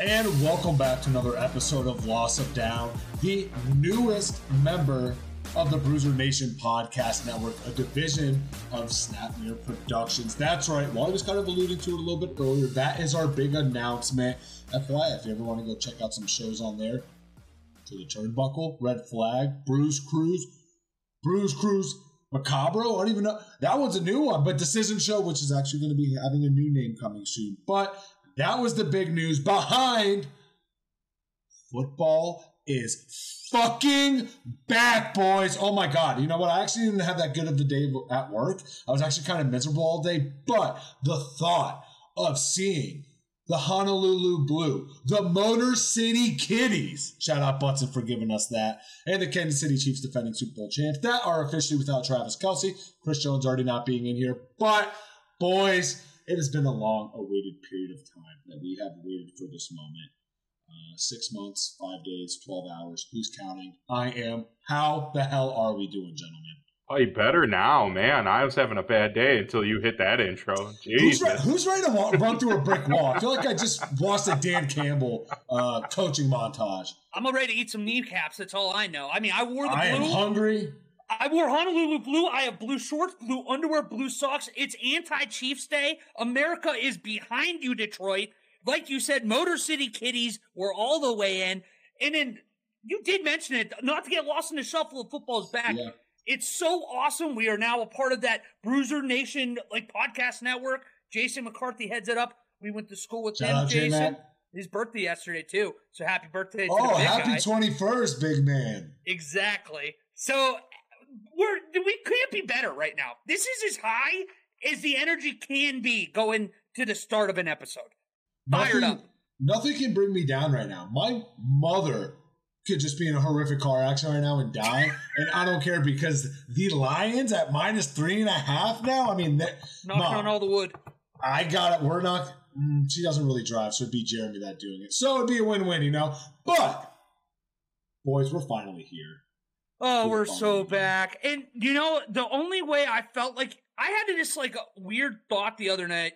And welcome back to another episode of Loss of Down, the newest member of the Bruiser Nation Podcast Network, a division of Snapmere Productions. That's right. While I was kind of alluding to it a little bit earlier. That is our big announcement. FYI, if you ever want to go check out some shows on there, to the Turnbuckle, Red Flag, Bruise Cruise, Bruise Cruise, Macabro. I don't even know. That one's a new one, but Decision Show, which is actually going to be having a new name coming soon. But that was the big news behind football is fucking back, boys. Oh my God. You know what? I actually didn't have that good of the day at work. I was actually kind of miserable all day, but the thought of seeing the Honolulu Blue, the Motor City Kitties, shout out Butson for giving us that, and the Kansas City Chiefs defending Super Bowl champs that are officially without Travis Kelce. Chris Jones already not being in here, but boys, it has been a long awaited period of time that we have waited for this moment. Uh, six months, five days, 12 hours. Who's counting? I am. How the hell are we doing, gentlemen? Oh, you better now, man. I was having a bad day until you hit that intro. Jesus. Who's, re- who's ready to run through a brick wall? I feel like I just watched a Dan Campbell uh, coaching montage. I'm ready to eat some kneecaps. That's all I know. I mean, I wore the I blue. am hungry. I wore Honolulu blue. I have blue shorts, blue underwear, blue socks. It's anti Chiefs Day. America is behind you, Detroit. Like you said, Motor City Kitties were all the way in. And then you did mention it, not to get lost in the shuffle of football's back. Yeah. It's so awesome. We are now a part of that Bruiser Nation like podcast network. Jason McCarthy heads it up. We went to school with Shout him, Jason. His birthday yesterday too. So happy birthday to oh, happy twenty first, big man. Exactly. So we're we can't be better right now. This is as high as the energy can be going to the start of an episode. Fired nothing, up. Nothing can bring me down right now. My mother could just be in a horrific car accident right now and die, and I don't care because the Lions at minus three and a half now. I mean, knocking on all the wood. I got it. We're not. Mm, she doesn't really drive, so it'd be Jeremy that doing it. So it'd be a win-win, you know. But boys, we're finally here. Oh, we're so back. And you know, the only way I felt like I had this like a weird thought the other night,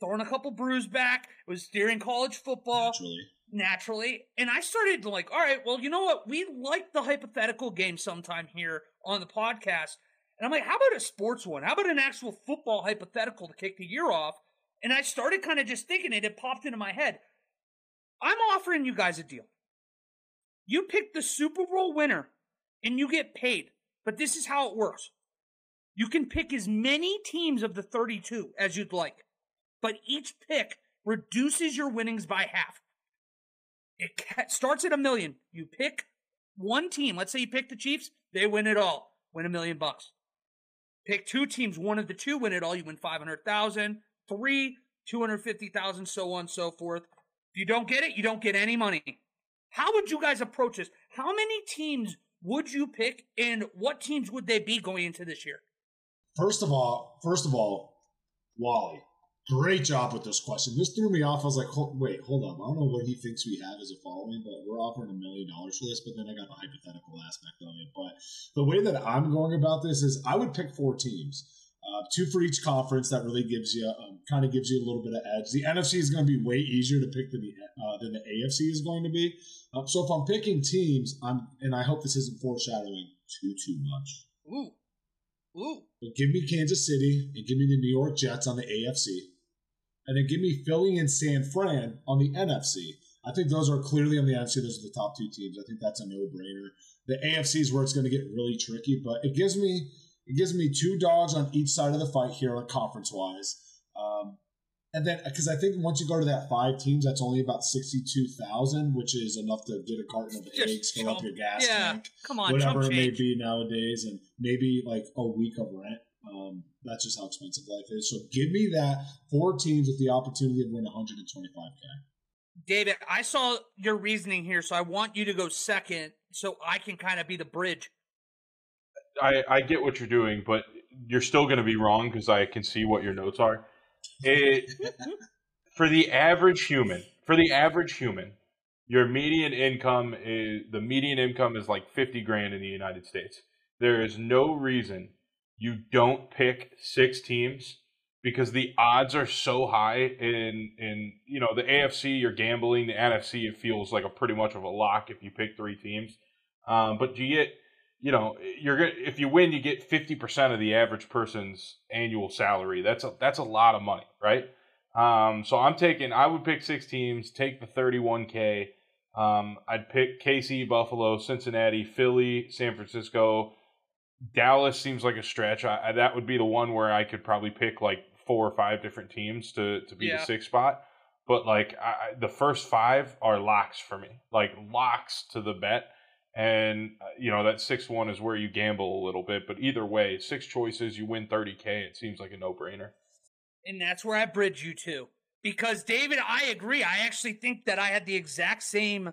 throwing a couple brews back, was during college football. Naturally. Naturally. And I started to like, all right, well, you know what? We like the hypothetical game sometime here on the podcast. And I'm like, how about a sports one? How about an actual football hypothetical to kick the year off? And I started kind of just thinking it, it popped into my head. I'm offering you guys a deal. You pick the Super Bowl winner and you get paid. But this is how it works. You can pick as many teams of the 32 as you'd like, but each pick reduces your winnings by half. It starts at a million. You pick one team. Let's say you pick the Chiefs, they win it all, win a million bucks. Pick two teams, one of the two win it all, you win 500,000. Three, 250,000, so on and so forth. If you don't get it, you don't get any money. How would you guys approach this? How many teams would you pick, and what teams would they be going into this year? First of all, first of all, Wally, great job with this question. This threw me off. I was like, wait, hold up. I don't know what he thinks we have as a following, but we're offering a million dollars for this. But then I got the hypothetical aspect of it. But the way that I'm going about this is I would pick four teams. Uh, two for each conference. That really gives you, um, kind of gives you a little bit of edge. The NFC is going to be way easier to pick than the uh, than the AFC is going to be. Um, so if I'm picking teams, I'm and I hope this isn't foreshadowing too too much. Ooh, ooh. But give me Kansas City and give me the New York Jets on the AFC, and then give me Philly and San Fran on the NFC. I think those are clearly on the NFC. Those are the top two teams. I think that's a no brainer. The AFC is where it's going to get really tricky, but it gives me it gives me two dogs on each side of the fight here, conference wise. Um, and then, because I think once you go to that five teams, that's only about sixty-two thousand, which is enough to get a carton of Just eggs, fill up your gas yeah, tank, come on, whatever it may be nowadays, and maybe like a week of rent. Um, that's just how expensive life is. So give me that four teams with the opportunity to win 125k. David, I saw your reasoning here, so I want you to go second, so I can kind of be the bridge. I, I get what you're doing, but you're still going to be wrong because I can see what your notes are. It, for the average human, for the average human, your median income is the median income is like 50 grand in the United States. There is no reason you don't pick six teams because the odds are so high in in you know the AFC you're gambling the NFC it feels like a pretty much of a lock if you pick three teams um, but do you get you know you're gonna if you win you get 50% of the average person's annual salary that's a that's a lot of money right um, so I'm taking I would pick six teams take the 31k um, I'd pick KC Buffalo Cincinnati Philly San Francisco Dallas seems like a stretch. I, I, that would be the one where I could probably pick like four or five different teams to to be Yeah. the sixth spot. But like I, I- the first five are locks for me, like locks to the bet. And uh, you know that six one is where you gamble a little bit. But either way, six choices, you win thirty k. It seems like a no brainer. And that's where I bridge you to. Because, David, I agree. I actually think that I had the exact same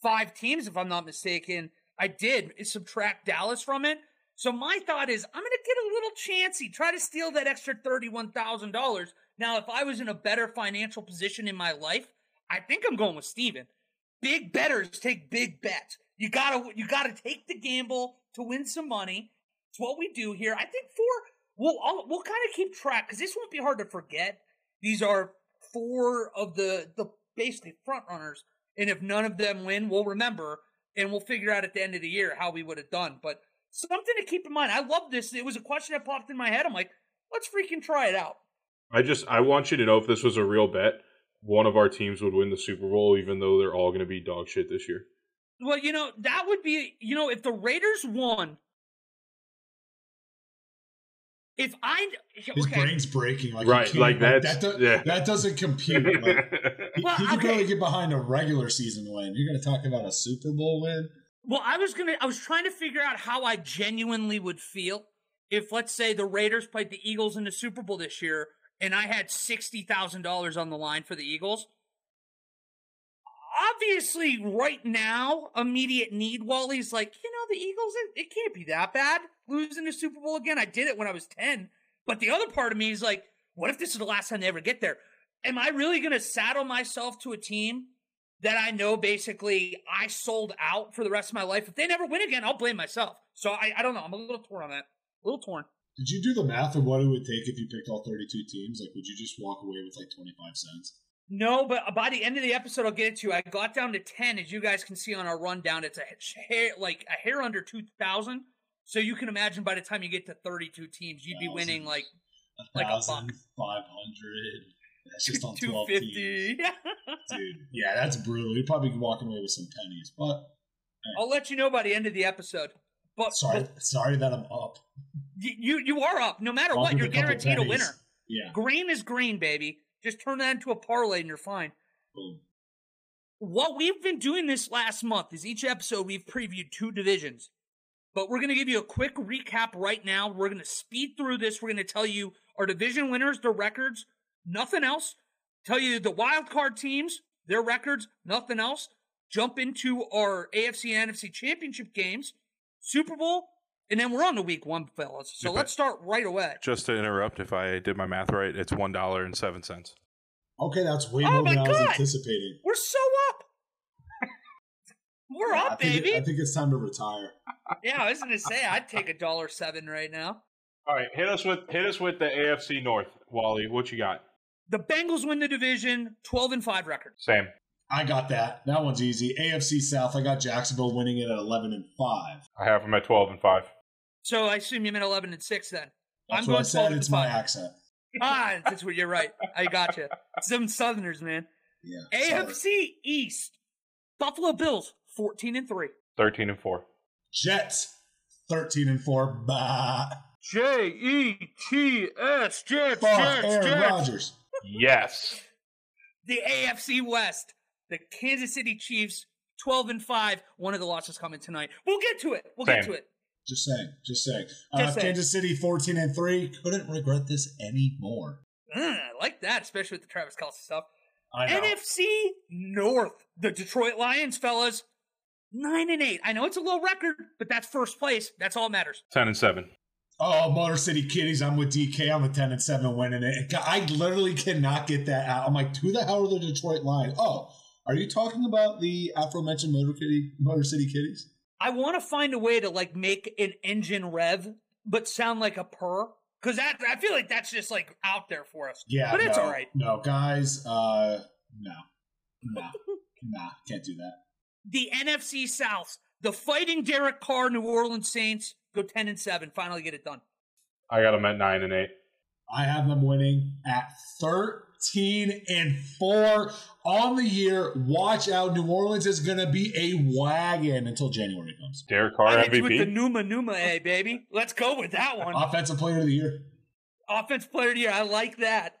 five teams, if I'm not mistaken. I did subtract Dallas from it. So my thought is, I'm going to get a little chancy, try to steal that extra $31,000. Now, if I was in a better financial position in my life, I think I'm going with Steven. Big betters take big bets. You gotta, you gotta take the gamble to win some money. It's what we do here. I think four, we'll, I'll, we'll kind of keep track because this won't be hard to forget. These are four of the, the basically front runners. And if none of them win, we'll remember and we'll figure out at the end of the year how we would have done. But something to keep in mind. I love this. It was a question that popped in my head. I'm like, let's freaking try it out. I just I want you to know if this was a real bet, one of our teams would win the Super Bowl, even though they're all going to be dog shit this year. Well, you know, that would be, you know, if the Raiders won, if I, His brain's breaking. Like, Right, he like that's- that. do- yeah. That doesn't compute. Like, he, Well, he can okay. barely get behind a regular season win. You're going to talk about a Super Bowl win? well, I was gonna, I was trying to figure out how I genuinely would feel if, let's say, the Raiders played the Eagles in the Super Bowl this year, and I had sixty thousand dollars on the line for the Eagles. Obviously, right now, immediate need. Wally's like, you know, the Eagles, it, it can't be that bad losing the Super Bowl again. I did it when I was ten, but the other part of me is like, what if this is the last time they ever get there? Am I really going to saddle myself to a team that I know basically I sold out for the rest of my life? If they never win again, I'll blame myself. So I, I don't know. I'm a little torn on that. A little torn. Did you do the math of what it would take if you picked all 32 teams? Like, would you just walk away with like 25 cents? No, but by the end of the episode, I'll get it to you. I got down to ten, as you guys can see on our rundown. It's a hair, like a hair under two thousand. So you can imagine by the time you get to thirty-two teams, you'd be winning like Like a buck. 1,500. That's just on 12 teams. Dude, yeah, that's brutal. You're probably be walking away with some pennies. But I'll let you know by the end of the episode. But sorry, but sorry that I'm up. you you are up. No matter I'll what, you're guaranteed a winner. Yeah. Green is green, baby. Just turn that into a parlay and you're fine. Boom. what we've been doing this last month is each episode we've previewed two divisions. But we're going to give you a quick recap right now. We're going to speed through this. We're going to tell you our division winners, their records, nothing else. Tell you the wild card teams, their records, nothing else. Jump into our AFC and NFC championship games, Super Bowl, and then we're on to week one, fellas. So If let's start right away. Just to interrupt, if I did my math right, it's one dollar and seven cents. Okay, that's way Oh more my than I was anticipating. We're so up. we're I up, think it- baby. I think it's time to retire. Yeah, I was gonna say I'd take a dollar seven right now. All right, hit us with hit us with the AFC North, Wally. What you got? The Bengals win the division, twelve and five record. Same. I got that. That one's easy. AFC South, I got Jacksonville winning it at 11 and 5. I have them at twelve and five. So I assume you meant eleven and six then. That's I'm what going I said. It's my five. accent. Ah, that's what you're right. I got you. Some Southerners, man. Yeah. sorry. AFC East, Buffalo Bills, fourteen and three. Thirteen and four. Jets, 13 and 4. Bah. J E T S Jets, Fuck Aaron Rodgers. Yes. The AFC West, the Kansas City Chiefs, twelve and five. One of the losses coming tonight. We'll get to it. We'll get Same. to it. Just saying. Just saying. Just uh, saying. Kansas City, 14 and 3. Couldn't regret this anymore. Mm, I like that, especially with the Travis Kelce stuff. I know. NFC North, the Detroit Lions, fellas, nine and eight. I know it's a low record, but that's first place. That's all that matters. Ten and seven. Oh, Motor City Kitties. I'm with DK. I'm a 10 and 7 winning it. I literally cannot get that out. I'm like, who the hell are the Detroit Lions? Oh, are you talking about the aforementioned Motor Kitty, Motor City Kitties? I want to find a way to like make an engine rev, but sound like a purr. because that I feel like that's just like out there for us. Yeah, but it's no, all right. No, guys, uh, no, no, nah, can't do that. The NFC South, the Fighting Derek Carr New Orleans Saints go ten and seven, finally get it done. I got them at nine and eight. I have them winning at 13 and 4 on the year. Watch out. New Orleans is going to be a wagon until January comes. Derek Carr I hit you with the Numa Numa, A baby. Let's go with that one. Offensive player of the year. Offensive player of the year. I like that.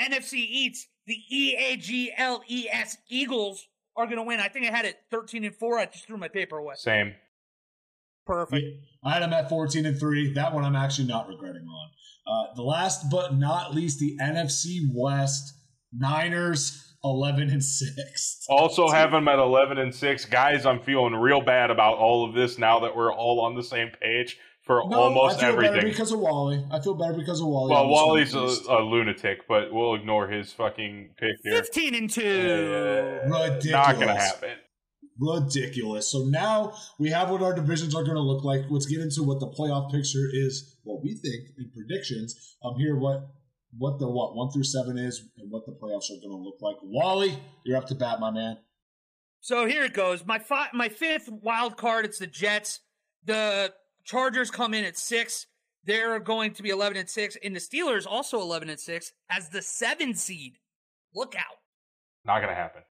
NFC East, the E A G L E S Eagles are going to win. I think I had it 13 and 4. I just threw my paper away. Same. Perfect. I had them at 14 and 3. That one I'm actually not regretting on. Uh, the last but not least, the NFC West Niners 11 and 6. Also have them at eleven and six. Guys, I'm feeling real bad about all of this now that we're all on the same page for No, almost I feel better because of Wally. I feel better because of Wally. Well, on this one, Wally's a, a lunatic, but we'll ignore his fucking pick here. 15 and 2. Ridiculous. Not gonna happen. Ridiculous. So now we have what our divisions are going to look like. Let's get into what the playoff picture is, what we think in predictions. Um, here what what the what one through seven is, and what the playoffs are going to look like. Wally, you're up to bat, my man. So here it goes. My fi- my fifth wild card. It's the Jets. The Chargers come in at six. They're going to be eleven and six, and the Steelers also eleven and six as the seven seed. Look out! Not gonna happen.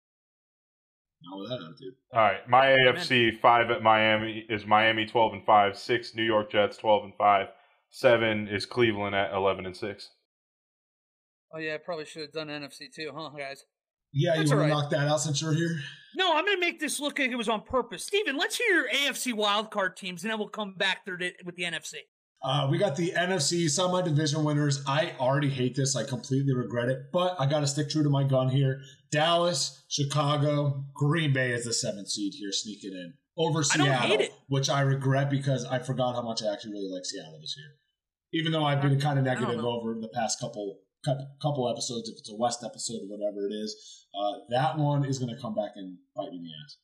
Not with that attitude. All right, my AFC five at Miami is Miami twelve and five. Six New York Jets twelve and five. Seven is Cleveland at eleven and six. Oh yeah, I probably should have done NFC too, huh, guys? Yeah, That's you want all to knock that out since you're here? No, I'm gonna make this look like it was on purpose. Steven, let's hear your AFC wild card teams, and then we'll come back through to, with the NFC. Uh, we got the NFC, some of my division winners. I already hate this. I completely regret it, but I got to stick true to my gun here. Dallas, Chicago, Green Bay is the seventh seed here, sneaking in over I Seattle, it. which I regret because I forgot how much I actually really like Seattle this year. Even though I've been kind of negative over the past couple cou- couple episodes, if it's a West episode or whatever it is, uh, that one is going to come back and bite me in the ass.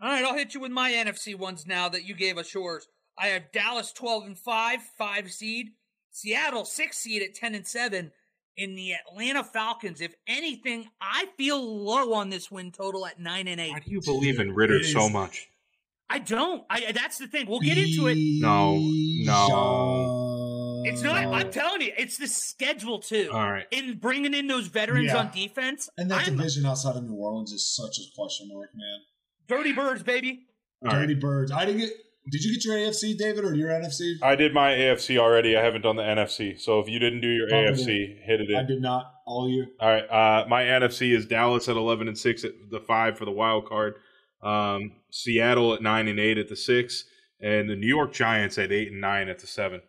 All right, I'll hit you with my NFC ones now that you gave us yours. I have Dallas 12 and 5, 5 seed. Seattle 6 seed at 10 and 7. In the Atlanta Falcons, if anything, I feel low on this win total at 9 and 8. Why do you believe in Ridder so much? I don't. I that's the thing. We'll get into it. No, no. It's not I'm telling you, it's the schedule too. All right. In bringing in those veterans Yeah. on defense, And that I'm division outside of New Orleans is such a question mark, man. dirty birds, baby. All right. Dirty birds. I didn't get. Did you get your AFC, David, or your NFC? I did my AFC already. I haven't done the NFC. So if you didn't do your it AFC, hit it in. I did not. All you. All right. Uh, my NFC is Dallas at eleven and six at the five for the wild card. Um, Seattle at nine and eight at the six, and the New York Giants at eight and nine at the seven.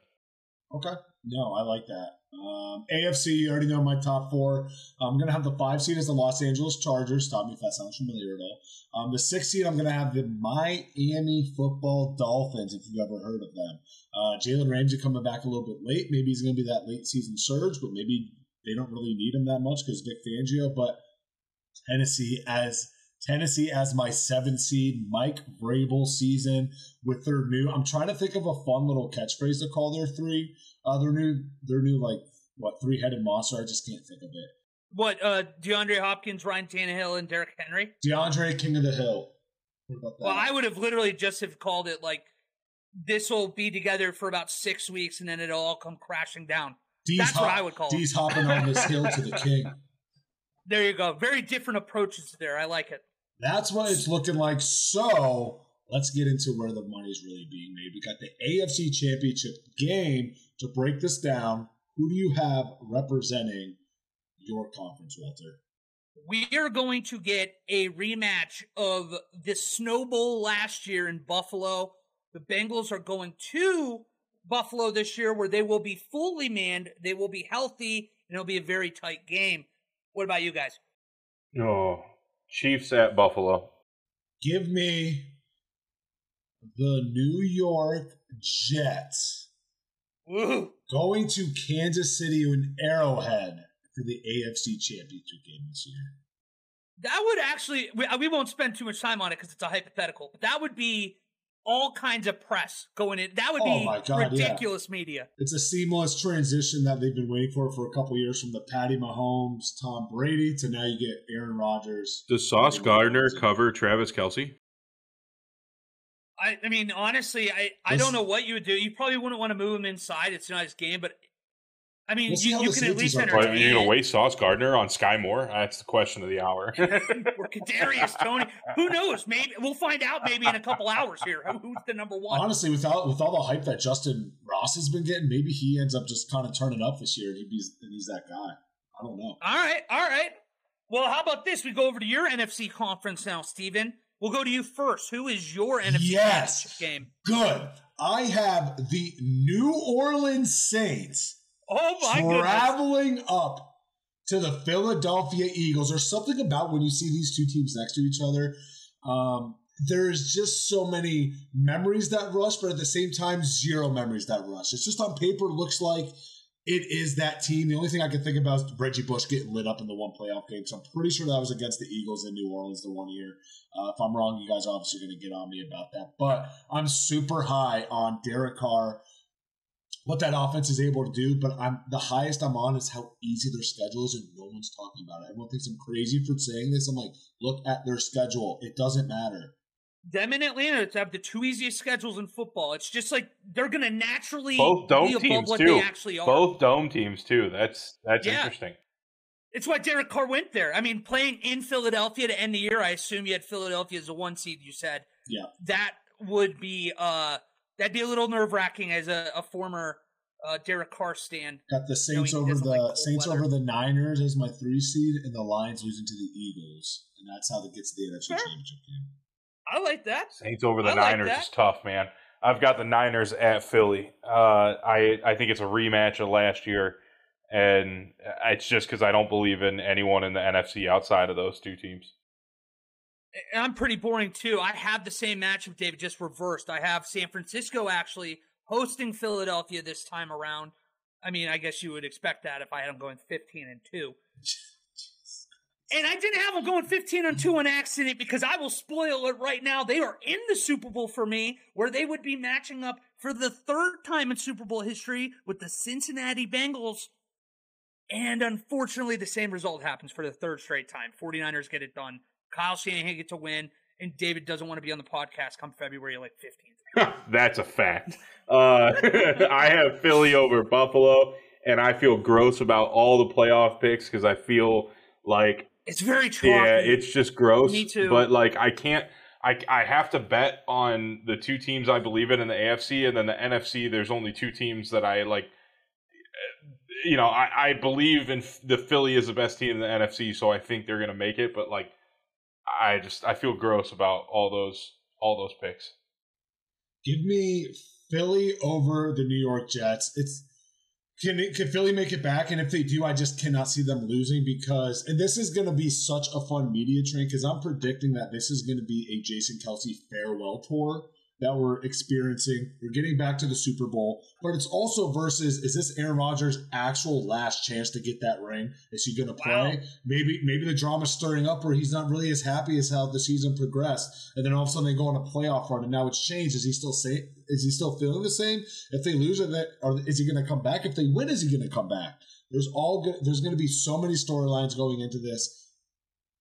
Okay. No, I like that. Um, AFC, you already know my top four. I'm going to have the five seed as the Los Angeles Chargers. Stop me if that sounds familiar at all. Um, the six seed, I'm going to have the Miami Football Dolphins, if you've ever heard of them. Uh, Jalen Ramsey coming back a little bit late. Maybe he's going to be that late season surge, but maybe they don't really need him that much because Vic Fangio. But Tennessee as Tennessee as my seven seed, Mike Vrabel season with their new. I'm trying to think of a fun little catchphrase to call their three. Uh, their new, their new like what three headed monster. I just can't think of it. What, uh DeAndre Hopkins, Ryan Tannehill, and Derrick Henry? DeAndre King of the Hill. What about that? Well, I would have literally just have called it like this will be together for about six weeks and then it'll all come crashing down. D's that's what I would call it. D's hopping on this hill to the king. There you go. Very different approaches there. I like it. That's what it's looking like. So let's get into where the money's really being made. We got the AFC Championship game to break this down. Who do you have representing your conference, Walter? We are going to get a rematch of the Snow Bowl last year in Buffalo. The Bengals are going to Buffalo this year where they will be fully manned, they will be healthy, and it'll be a very tight game. What about you guys? Oh, Chiefs at Buffalo. Give me the New York Jets Woo! going to Kansas City and Arrowhead for the AFC Championship game this year. That would actually, we, uh, we won't spend too much time on it because it's a hypothetical, but that would be all kinds of press going in. That would Oh be my God, yeah. ridiculous media. It's a seamless transition that they've been waiting for for a couple years from the Patty Mahomes, Tom Brady to now you get Aaron Rodgers. Does Sauce Gardner cover Travis Kelce? I, I mean, honestly, I, I Let's- don't know what you would do. You probably wouldn't want to move him inside. It's not his game, but I mean, We'll you, you can at least are Or playing. are entertain you going it. to waste Sauce Gardner on Skyy Moore? That's the question of the hour. or Kadarius Toney. Who knows? Maybe we'll find out. Maybe in a couple hours here. Who's the number one? Honestly, without with all the hype that Justyn Ross has been getting, maybe he ends up just kind of turning up this year and he's and he's that guy. I don't know. All right, all right. Well, how about this? We go over to your NFC conference now, Steven. We'll go to you first. Who is your NFC Yes. game? Good. I have the New Orleans Saints Oh my goodness! traveling up to the Philadelphia Eagles. There's something about when you see these two teams next to each other. Um, there's just so many memories that rush, but at the same time, zero memories that rush. It's just on paper looks like it is that team. The only thing I can think about is Reggie Bush getting lit up in the one playoff game. So I'm pretty sure that was against the Eagles in New Orleans the one year. Uh, if I'm wrong, you guys are obviously going to get on me about that. But I'm super high on Derek Carr what that offense is able to do, but I'm the highest I'm on is how easy their schedule is, and no one's talking about it. Everyone thinks I'm crazy for saying this. I'm like, look at their schedule. It doesn't matter. Them and Atlanta to have the two easiest schedules in football. It's just like they're going to naturally Both dome be above teams what too. they actually are. Both dome teams too. That's that's Yeah. interesting. It's why Derek Carr went there. I mean, playing in Philadelphia to end the year, I assume you had Philadelphia as a one seed. You said, Yeah. that would be uh that'd be a little nerve wracking as a, a former uh, Derek Carr stand. Got the Saints over the like cold Saints weather. over the Niners as my three seed, and the Lions losing to the Eagles, and that's how it gets to the NFC Fair. Championship game. I like that. Saints over the I like Niners that. is tough, man. I've got the Niners at Philly. Uh, I I think it's a rematch of last year, and it's just because I don't believe in anyone in the NFC outside of those two teams. And I'm pretty boring too. I have the same matchup, David, just reversed. I have San Francisco actually hosting Philadelphia this time around. I mean, I guess you would expect that if I had them going 15 and 2. And I didn't have them going 15 and 2 on accident because I will spoil it right now. They are in the Super Bowl for me, where they would be matching up for the third time in Super Bowl history with the Cincinnati Bengals. And unfortunately, the same result happens for the third straight time. 49ers get it done. Kyle Shanahan get to win, and David doesn't want to be on the podcast come February like 15th. That's a fact. Uh, I have Philly over Buffalo, and I feel gross about all the playoff picks because I feel like It's very chalky. yeah, it's just gross. Me too. But like, I can't. I I have to bet on the two teams I believe in in the AFC, and then the NFC. There's only two teams that I like. You know, I, I believe in the Philly is the best team in the NFC, so I think they're gonna make it. But like, I just I feel gross about all those all those picks. Give me Philly over the New York Jets. It's can can Philly make it back? And if they do, I just cannot see them losing because and this is going to be such a fun media train because I'm predicting that this is going to be a Jason Kelce farewell tour that we're experiencing. We're getting back to the Super Bowl, but it's also versus is this Aaron Rodgers' actual last chance to get that ring? Is he going to play? Wow. Maybe maybe the drama's stirring up where he's not really as happy as how the season progressed, and then all of a sudden they go on a playoff run, and now it's changed. Is he still say? Is he still feeling the same? If they lose, are they, or is he going to come back? If they win, is he going to come back? There's all go- there's going to be so many storylines going into this.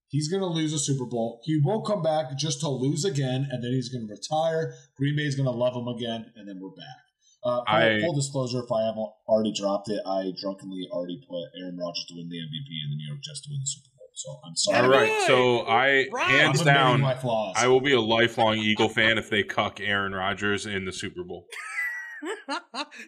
He's going to lose a Super Bowl. He won't come back just to lose again, and then he's going to retire. Green Bay's going to love him again, and then we're back. Uh, full, I- full disclosure, if I haven't already dropped it, I drunkenly already put Aaron Rodgers to win the MVP and the New York Jets to win the Super Bowl. So I'm sorry. All right. So I Right. hands I'm down, my flaws. I will be a lifelong Eagle fan if they cuck Aaron Rodgers in the Super Bowl.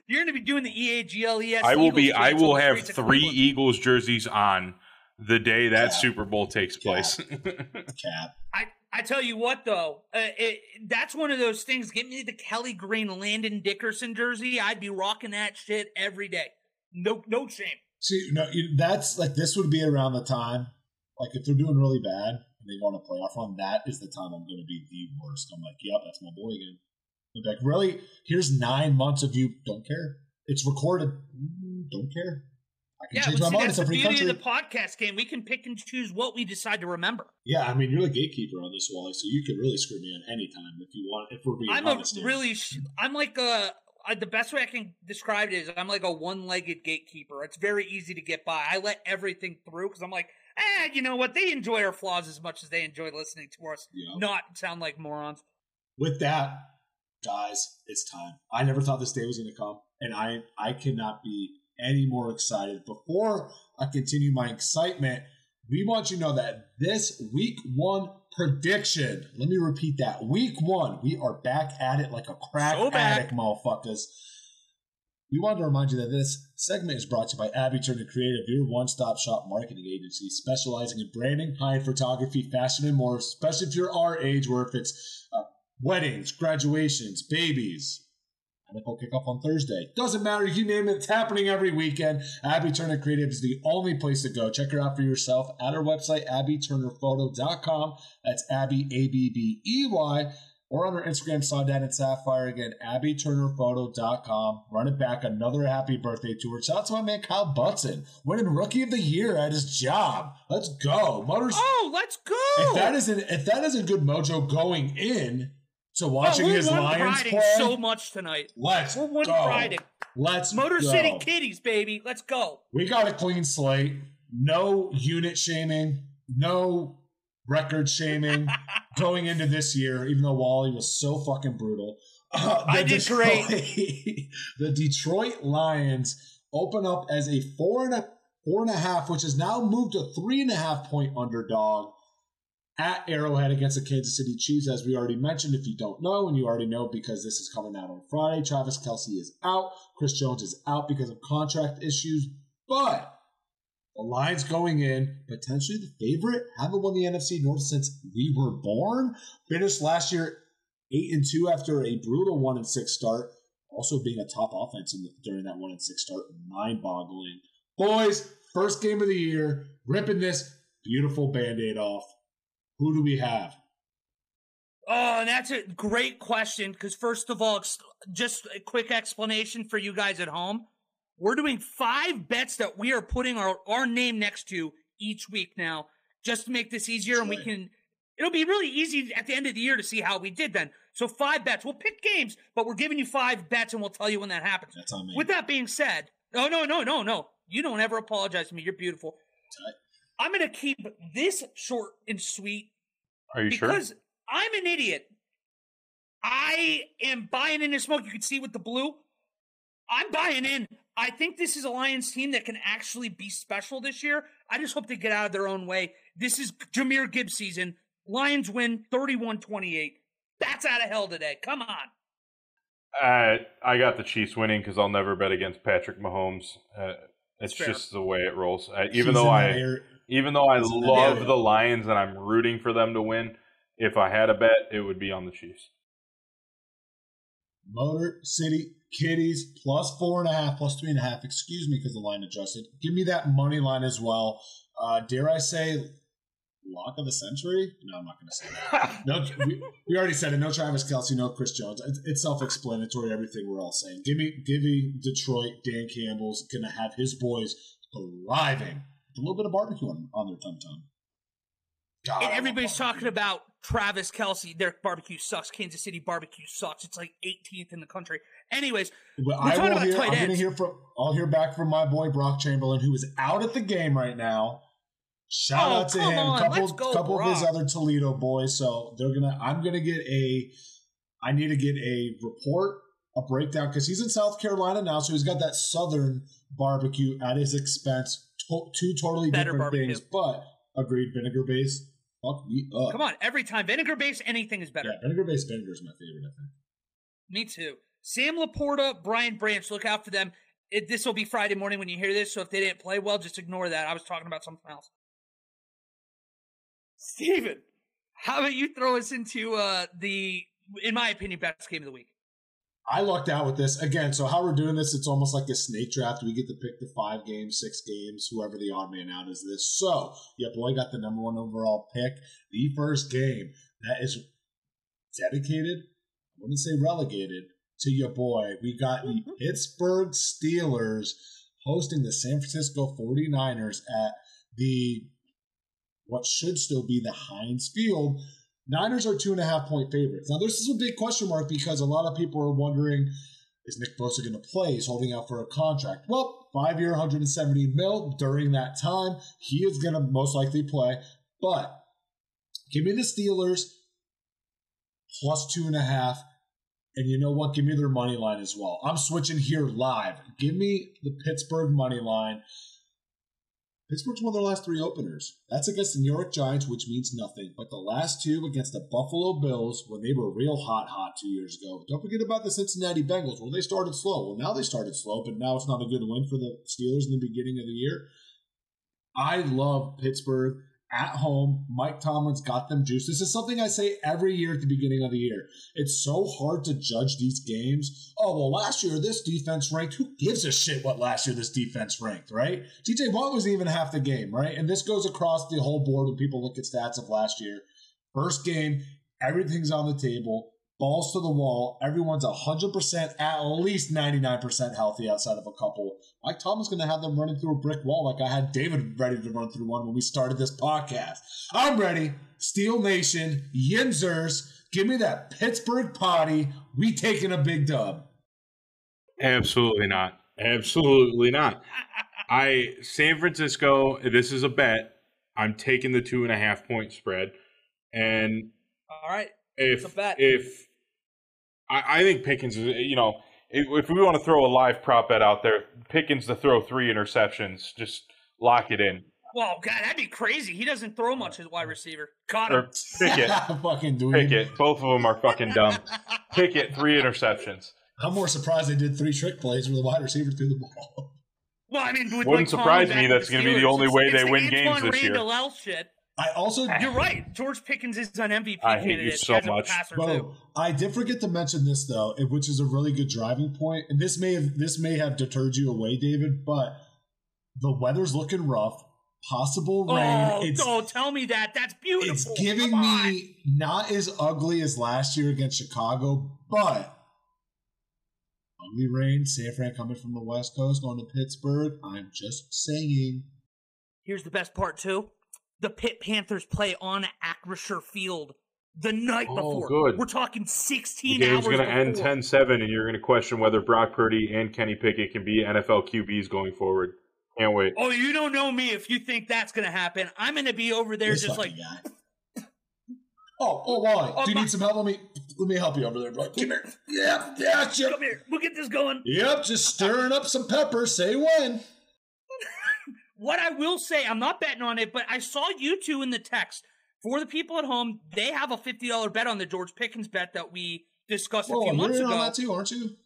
You're going to be doing the E EAGLES. I will Eagles be. I will have three Eagles jerseys on the day that Yeah. Super Bowl takes place. Cap. I, I tell you what though, uh, it, that's one of those things. Give me the Kelly Green Landon Dickerson jersey. I'd be rocking that shit every day. No, no shame. See, no, that's like this would be around the time, like if they're doing really bad and they want to a playoff run, that is the time I'm going to be the worst. I'm like, yep, that's my boy again. I'm like, really? Here's nine months of you don't care. It's recorded. Mm, Don't care. I can Yeah, change my see, mind. that's It's a the free beauty country. of the podcast game. We can pick and choose what we decide to remember. yeah, I mean, you're the gatekeeper on this, Wally, so you can really screw me on any time if you want. If we're being I'm a honest, here. really, sh- I'm like a. The best way I can describe it is I'm like a one-legged gatekeeper. It's very easy to get by. I let everything through because I'm like, eh, you know what? They enjoy our flaws as much as they enjoy listening to us. Yeah. Not sound like morons. With that, guys, it's time. I never thought this day was going to come, and I I cannot be any more excited. Before I continue my excitement, we want you to know that this week one prediction. Let me repeat that. Week one, we are back at it like a crack So addict, motherfuckers. We wanted to remind you that this segment is brought to you by Abbey Turner Creative, your one-stop shop marketing agency specializing in branding, high-end photography, fashion, and more. Especially if you're our age, where if it's uh, weddings, graduations, babies. NFL kickoff on Thursday. Doesn't matter. You name it. It's happening every weekend. Abbey Turner Creative is the only place to go. Check her out for yourself at our website, abbeyturnerphoto.com. That's Abbey, A-B-B-E-Y. Or on her Instagram, Sawdad and Sapphire. Again, abbeyturnerphoto.com. Run it back. Another happy birthday to her. Shout out to my man Kyle Butson, winning Rookie of the Year at his job. Let's go. Motors. Oh, let's go! If that isn't if that isn't good mojo going in Oh, watching his Lions play, so much tonight. let's We're one go. priding. Let's Motor go. City Kitties, baby. Let's go. We got a clean slate. No unit shaming. No record shaming going into this year. Even though Wally was so fucking brutal. Uh, I did great. the Detroit Lions open up as a four and a four and a half, which has now moved to three and a half point underdog at Arrowhead against the Kansas City Chiefs, as we already mentioned. If you don't know, and you already know because this is coming out on Friday, Travis Kelce is out. Chris Jones is out because of contract issues. But the Lions going in, potentially the favorite, haven't won the NFC North since we were born. Finished last year eight and two after a brutal one and six start. Also being a top offense the, during that one and six start, mind boggling. Boys, first game of the year, ripping this beautiful band aid off. Who do we have? Oh, and that's a great question. Because first of all, just a quick explanation for you guys at home. We're doing five bets that we are putting our, our name next to each week now, just to make this easier, and we can. It'll be really easy at the end of the year to see how we did then. So five bets. We'll pick games, but we're giving you five bets, and we'll tell you when that happens. That's on me. With that being said, no, no, no, no, no. You don't ever apologize to me. You're beautiful. Tight. I'm going to keep this short and sweet Are you sure? because I'm an idiot. I am buying into smoke. You can see with the blue. I'm buying in. I think this is a Lions team that can actually be special this year. I just hope they get out of their own way. This is Jahmyr Gibbs season. Lions win 31 28. That's out of hell today. Come on. Uh, I got the Chiefs winning because I'll never bet against Patrick Mahomes. Uh, it's fair. just the way it rolls. Uh, even in though I, area- even though I he's in that love the Lions and I'm rooting for them to win, if I had a bet, it would be on the Chiefs. Motor City Kitties plus four and a half, plus three and a half. Excuse me, because the line adjusted. Give me that money line as well. Uh, dare I say, lock of the century? No, I'm not going to say that. No, we, we already said it. No Travis Kelce, no Chris Jones. It's, it's self-explanatory. Everything we're all saying. Give me, give me Detroit. Dan Campbell's going to have his boys thriving. A little bit of barbecue on, on their tum tum. And everybody's talking about Travis Kelce. Their barbecue sucks. Kansas City barbecue sucks. It's like 18th in the country. Anyways, But We're I talking will about hear. tight I'm going to ends. hear from. I'll hear back from my boy Brock Chamberlain, who is out at the game right now. Shout Oh, out to him. on. couple go, couple of his other Toledo boys. So they're gonna. I'm gonna get a. I need to get a report, a breakdown, because he's in South Carolina now, so he's got that Southern barbecue at his expense. To, two totally Better different barbecue. things, but agreed. Vinegar base. Fuck me up. come on. Every time vinegar based, anything is better. Yeah, vinegar based vinegar is my favorite. I think. Me too. Sam LaPorta, Brian Branch, look out for them. It, this will be Friday morning when you hear this, so if they didn't play well, just ignore that. I was talking about something else. Steven, how about you throw us into uh, the, in my opinion, best game of the week? I lucked out with this again. So how we're doing this, it's almost like a snake draft. We get to pick the five games, six games, whoever the odd man out is. This so yeah, boy got the number one overall pick. The first game that is dedicated. I wouldn't say relegated to your boy. We got the mm-hmm. Pittsburgh Steelers hosting the San Francisco 49ers at the what should still be the Heinz Field. Niners are two and a half point favorites. Now, this is a big question mark because a lot of people are wondering is Nick Bosa going to play? He's holding out for a contract. Well, five year, 170 mil during that time. He is going to most likely play. But give me the Steelers plus two and a half. And you know what? Give me their money line as well. I'm switching here live. Give me the Pittsburgh money line. Pittsburgh's won their last three openers. That's against the New York Giants, which means nothing. But the last two against the Buffalo Bills, when they were real hot, hot two years ago. Don't forget about the Cincinnati Bengals, where they started slow. Well, now they started slow, but now it's not a good win for the Steelers in the beginning of the year. I love Pittsburgh at home. Mike Tomlin's got them juice. This is something I say every year at the beginning of the year. It's so hard to judge these games. Oh, well, last year this defense ranked. Who gives a shit what last year this defense ranked, right? TJ Watt was even half the game, right? And this goes across the whole board when people look at stats of last year. First game, everything's on the table balls to the wall. Everyone's 100%, at least 99% healthy outside of a couple. Mike Tomlin's going to have them running through a brick wall like I had David ready to run through one when we started this podcast. I'm ready. Steel Nation, Yinzers, give me that Pittsburgh potty. We taking a big dub. Absolutely not. Absolutely not. I San Francisco. This is a bet. I'm taking the two and a half point spread, and all right, if if I, I think Pickens is, you know, if, if, we want to throw a live prop bet out there, Pickens to throw three interceptions, just lock it in. Well, God, that'd be crazy. He doesn't throw much as wide receiver. Caught him. Or Pickett. fucking doing Pickett. Both of them are fucking dumb. Pickett, three interceptions. I'm more surprised they did three trick plays where the wide receiver threw the ball. Well, I mean, wouldn't surprise me. That's going to be the only way they win games this year. Shit. I also you're right. George Pickens is an MVP I hate you so much. Bro, I did forget to mention this though, which is a really good driving point. point, and this may have this may have deterred you away, David. But the weather's looking rough. Possible oh, rain. Oh, it's, oh tell me that. That's beautiful. It's giving me not as ugly as last year against Chicago, but ugly rain. San Fran coming from the West Coast going to Pittsburgh. I'm just saying. Here's the best part too the Pitt Panthers play on Acrisure Field the night oh, before. Good. We're talking 16 the game's going to end 10-7, and you're going to question whether Brock Purdy and Kenny Pickett can be NFL QBs going forward. Can't wait. Oh, you don't know me if you think that's going to happen. I'm going to be over there this just like. oh, oh, why? Oh, Do you my- need some help? Let me let me help you over there, bro. Come here. Yeah, yeah, Come here. We'll get this going. Yep, just stirring up some pepper. Say when. What I will say, I'm not betting on it, but I saw you two in the text. For the people at home, they have a $50 bet on the George Pickens bet that we discussed Whoa, a few months ago. on that too, aren't you?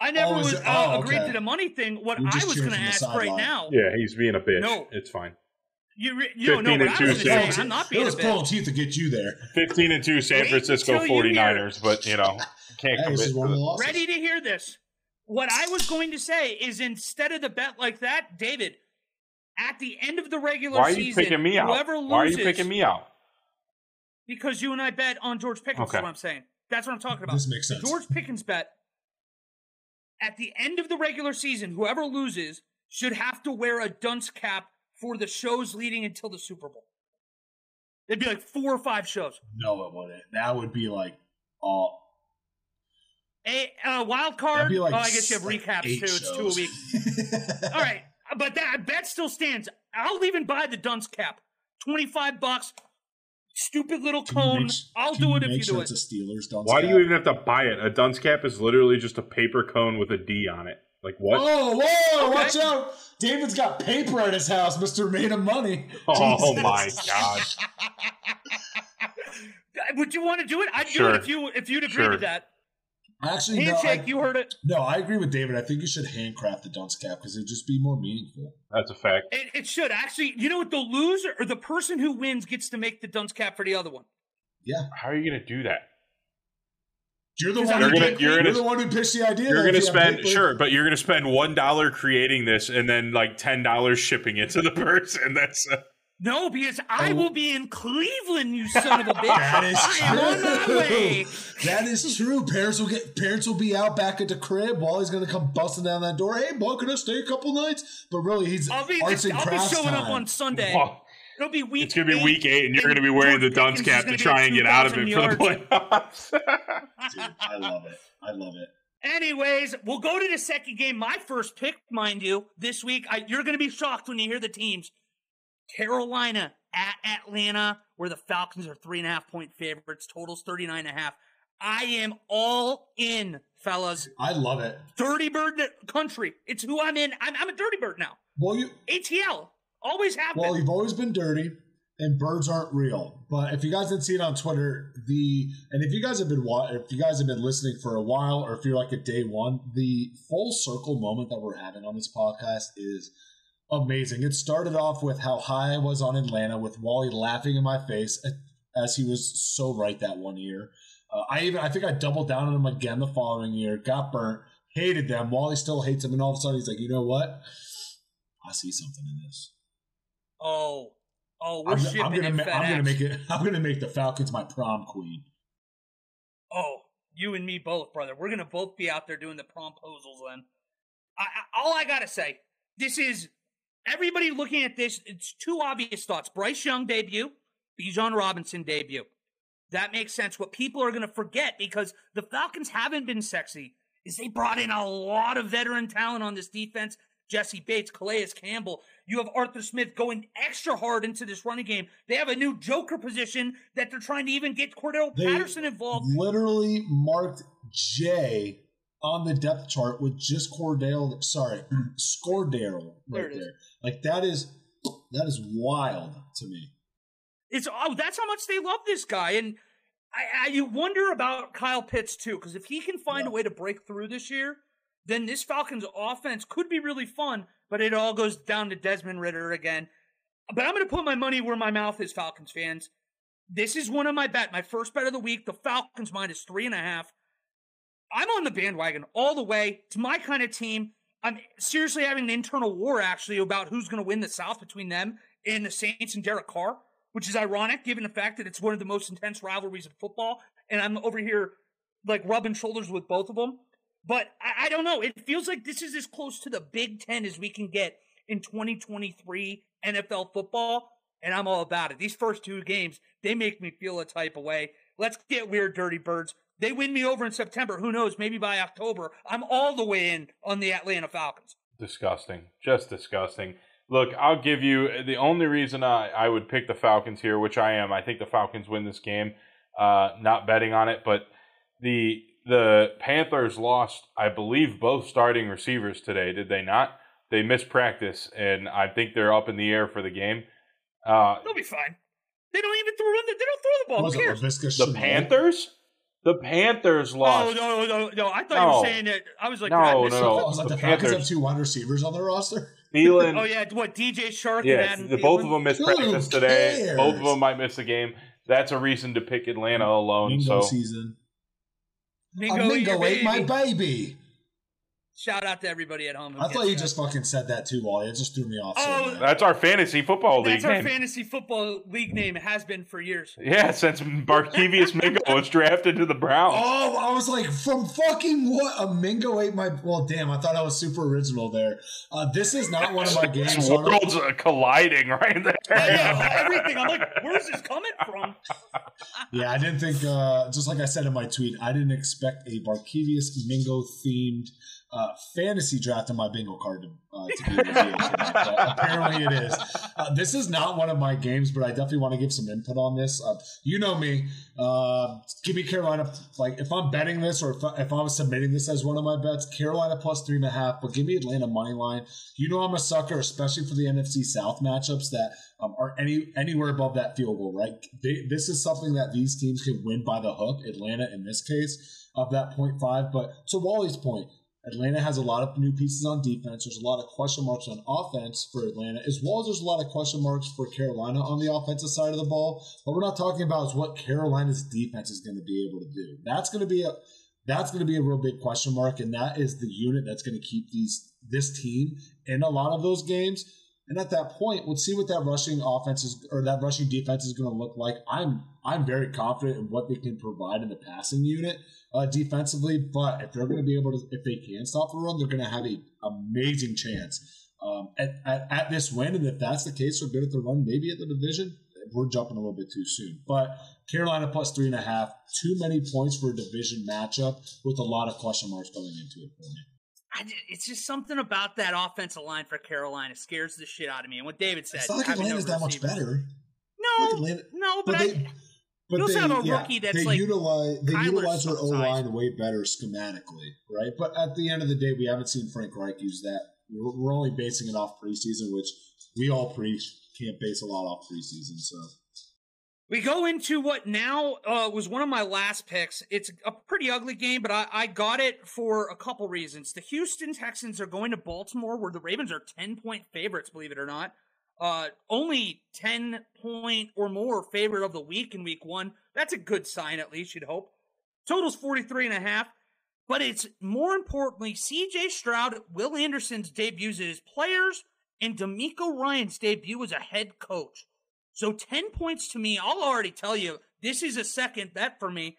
I never oh, was uh, oh, agreed okay. to the money thing. What I was going to ask right now. Yeah, he's being a bitch. No, it's fine. You, re- you don't know what I was saying. I'm not being it was pulling teeth to get you there. 15 and 2 San Francisco 49ers, but, you know, can't hey, commit to Ready to hear this. What I was going to say is instead of the bet like that, David – at the end of the regular Why are you season, picking me out? whoever loses, Why are you picking me out? Because you and I bet on George Pickens. Okay. Is what I'm saying. That's what I'm talking about. This makes sense. George Pickens bet at the end of the regular season, whoever loses should have to wear a dunce cap for the shows leading until the Super Bowl. It'd be like four or five shows. No, it wouldn't. That would be like all. A uh, wild card. Like oh, I guess you have recaps too. Shows. It's two a week. all right, but that bet still stands. I'll even buy the dunce cap. 25 bucks. Stupid little cone. Make, I'll do it if you sure do it. It's a Steelers dunce Why cap? do you even have to buy it? A dunce cap is literally just a paper cone with a D on it. Like what? Oh, whoa! Okay. Watch out! David's got paper at his house. Mister made him money. Oh my god! Would you want to do it? I'd sure. do it if you if you'd agree sure. to that. Actually, handshake. No, I, you heard it. No, I agree with David. I think you should handcraft the dunce cap because it'd just be more meaningful. That's a fact. It, it, should actually. You know what? The loser or the person who wins gets to make the dunce cap for the other one. Yeah. How are you going to do that? You're the one. You're, gonna, you're, you're the one who pitched the idea. You're going to spend sure, but you're going to spend one dollar creating this and then like ten dollars shipping it to the person. That's. Uh, No, because I Oh. will be in Cleveland, you son of a bitch. That is I am on my true. way. That is true. Parents will get parents will be out back at the crib. Wally's gonna come busting down that door. Hey, boy, can I stay a couple nights? But really, he's I'll be, arts and I'll be crafts showing up time. on Sunday. Well, It'll be week. it's gonna be eight, week eight, and you're and gonna be wearing the dunce cap gonna try and get out of 2,000 it for the playoffs. Dude, I love it. I love it. Anyways, we'll go to the second game. My first pick, mind you, this week. I, you're going to be shocked when you hear the teams. Carolina at Atlanta, where the Falcons are three and a half point favorites. Totals 39 and a half. I am all in, fellas. I love it. Dirty Bird country. It's who I'm in. I'm, I'm a Dirty Bird now. Well, you ATL. Always have well, been. you've always been dirty, and birds aren't real. But if you guys didn't see it on Twitter, the and if you guys have been if you guys have been listening for a while, or if you're like a day one, the full circle moment that we're having on this podcast is amazing. It started off with how high I was on Atlanta, with Wally laughing in my face as he was so right that one year. Uh, I even I think I doubled down on him again the following year. Got burnt, hated them. Wally still hates them, and all of a sudden he's like, you know what? I see something in this. Oh. Oh, we're I'm, shipping I'm gonna ma- I'm gonna make it. I'm gonna make the Falcons my prom queen. Oh, you and me both, brother. We're gonna both be out there doing the promposals then. I, I, all I gotta say, this is everybody looking at this. It's two obvious thoughts: Bryce Young debut, Bijan Robinson debut. That makes sense. What people are gonna forget because the Falcons haven't been sexy is they brought in a lot of veteran talent on this defense. Jessie Bates, Calais Campbell. You have Arthur Smith going extra hard into this running game. They have a new Joker position that they're trying to even get Cordell They Patterson involved. Literally marked J on the depth chart with just Cordell. Sorry, Scordale right there. Like that is that is wild to me. It's oh, that's how much they love this guy, and I, I you wonder about Kyle Pitts too, because if he can find a way to break through this year, then this Falcons offense could be really fun. But it all goes down to Desmond Ridder again. But I'm going to put my money where my mouth is, Falcons fans. This is one of my bet, my first bet of the week. The Falcons minus three and a half. I'm on the bandwagon all the way. It's my kind of team. I'm seriously having an internal war actually about who's going to win the South between them and the Saints and Derek Carr, which is ironic given the fact that it's one of the most intense rivalries in football. And I'm over here like rubbing shoulders with both of them. But I, I don't know. It feels like this is as close to the Big Ten as we can get in 2023 NFL football. And I'm all about it. These first two games, they make me feel a type of way. Let's get weird, dirty birds. They win me over in September. Who knows? Maybe by October, I'm all the way in on the Atlanta Falcons. disgusting. Just disgusting. Look, I'll give you the only reason I, I would pick the Falcons here, which I am. I think the Falcons win this game. Uh, not betting on it, but the the Panthers lost, I believe, both starting receivers today. Did they not? They missed practice, and I think they're up in the air for the game. Uh, They'll be fine. They don't even throw. They don't throw the ball. Who cares? The Shenault? Panthers. The Panthers Oh lost. no, no, no! I thought you were saying that. I was like, No, God, no, no. Oh, was that The the Falcons have two wide receivers on their roster? Thielen, Oh yeah, what DJ Chark? Yeah, and Adam the, both of them missed Who practice today. Both of them might miss a game. That's a reason to pick Atlanta alone. Mingo so season. Mingo, Mingo your ate my baby. Baby. Shout out to everybody at home. who I gets thought you that. just fucking said that too, Wally. It just threw me off. Oh, bad. that's our fantasy football league That's our name. fantasy football league name. It has been for years. yeah, since Barkevius Mingo was drafted to the Browns. Oh, I was like, from fucking what? A Mingo ate my. Well, damn, I thought I was super original there. Uh, this is not one of my games. This so I don't- world's uh, colliding right I know, everything. I'm like, where's this coming from? Yeah, I didn't think. Uh, just like I said in my tweet, I didn't expect a Barkevius Mingo themed uh, fantasy draft on my bingo card to, uh, to be but apparently, it is. Uh, this is not one of my games, but I definitely want to give some input on this. Uh, you know me. Uh, give me Carolina. Like if I'm betting this, or if I, if I was submitting this as one of my bets, Carolina plus three and a half. But give me Atlanta money line. You know I'm a sucker, especially for the NFC South matchups that um, are any anywhere above that field goal. Right? They, this is something that these teams can win by the hook. Atlanta, in this case, of that 0.5. But to Wally's point. Atlanta has a lot of new pieces on defense. There's a lot of question marks on offense for Atlanta, as well as there's a lot of question marks for Carolina on the offensive side of the ball. What we're not talking about is what Carolina's defense is going to be able to do. That's going to be a that's going to be a real big question mark, and that is the unit that's going to keep these this team in a lot of those games. And at that point, we'll see what that rushing offense is or that rushing defense is going to look like. I'm I'm very confident in what they can provide in the passing unit uh, defensively. But if they're going to be able to, if they can stop the run, they're going to have an amazing chance um, at, at, at this win. And if that's the case, they're good at the run, maybe at the division. We're jumping a little bit too soon. But Carolina plus three and a half, too many points for a division matchup with a lot of question marks going into it for me. I, it's just something about that offensive line for Carolina scares the shit out of me. And what David said, It's not like Atlanta's no that much better. No, Like Atlanta- no, but, but I, they, but You also they, have a yeah, rookie that's they like utilize they Kyler's utilize their O line way better schematically, right? But at the end of the day, we haven't seen Frank Reich use that. We're, we're only basing it off preseason, which we all preach can't base a lot off preseason. So We go into what now uh, was one of my last picks. It's a pretty ugly game, but I, I got it for a couple reasons. The Houston Texans are going to Baltimore, where the Ravens are 10 point favorites, believe it or not. Uh, only 10 point or more favorite of the week in week one. That's a good sign, at least, you'd hope. Total's 43 and a half. But it's more importantly, CJ Stroud, Will Anderson's debuts as players, and DeMeco Ryans' debut as a head coach. So 10 points to me, I'll already tell you, this is a second bet for me.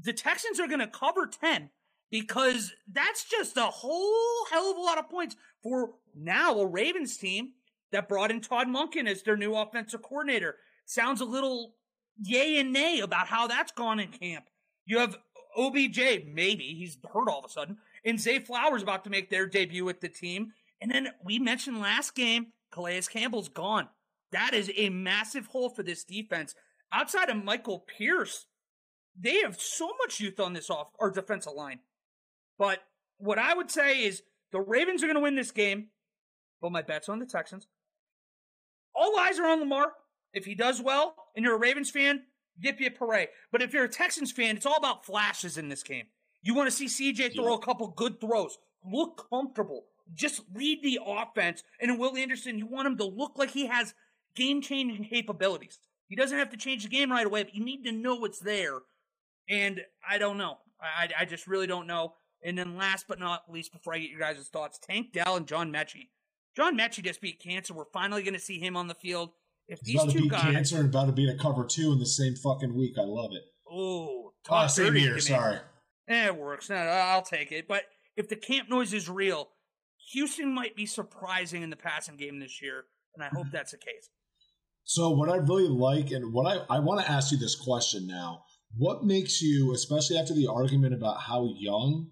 The Texans are going to cover 10 because that's just a whole hell of a lot of points for now a Ravens team that brought in Todd Monken as their new offensive coordinator. Sounds a little yay and nay about how that's gone in camp. You have OBJ, maybe he's hurt all of a sudden, and Zay Flowers about to make their debut with the team. And then we mentioned last game, Calais Campbell's gone. That is a massive hole for this defense. Outside of Michael Pierce, they have so much youth on this off or defensive line. But what I would say is the Ravens are going to win this game, but my bet's on the Texans. All eyes are on Lamar. If he does well and you're a Ravens fan, yip yip hooray. But if you're a Texans fan, it's all about flashes in this game. You want to see CJ throw a couple good throws, look comfortable, just lead the offense. And in Will Anderson, you want him to look like he has game changing capabilities. He doesn't have to change the game right away, but you need to know it's there. And I don't know. I, I just really don't know. And then last but not least, before I get your guys' thoughts, Tank Dell and John Metchie. John Metchie just beat cancer. We're finally going to see him on the field. If these about to two beat guys, cancer and about to beat a cover two in the same fucking week. I love it. oh, Oh, talk same year. Sorry. Eh, it works. No, I'll take it. But if the camp noise is real, Houston might be surprising in the passing game this year, and I hope that's the case. So what I really like and what I, I want to ask you this question now. What makes you, especially after the argument about how young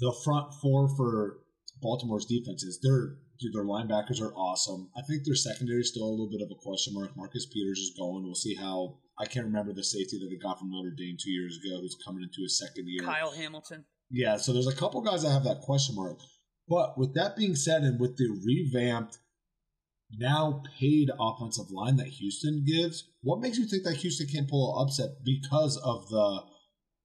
the front four for Baltimore's defense is, their dude, their linebackers are awesome. I think their secondary is still a little bit of a question mark. Marcus Peters is going. We'll see how I can't remember the safety that they got from Notre Dame two years ago who's coming into his second year. Kyle Hamilton. Yeah, so there's a couple guys that have that question mark. But with that being said, and with the revamped, now paid offensive line that Houston gives, what makes you think that Houston can't pull an upset because of the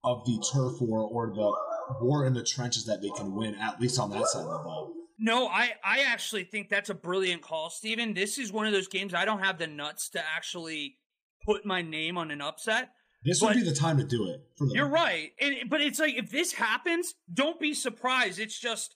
of the turf war or the war in the trenches that they can win, at least on that side of the ball? No, I, I actually think that's a brilliant call, Steven. This is one of those games I don't have the nuts to actually put my name on an upset. This would be the time to do it. You're right. And, but it's like if this happens, don't be surprised. It's just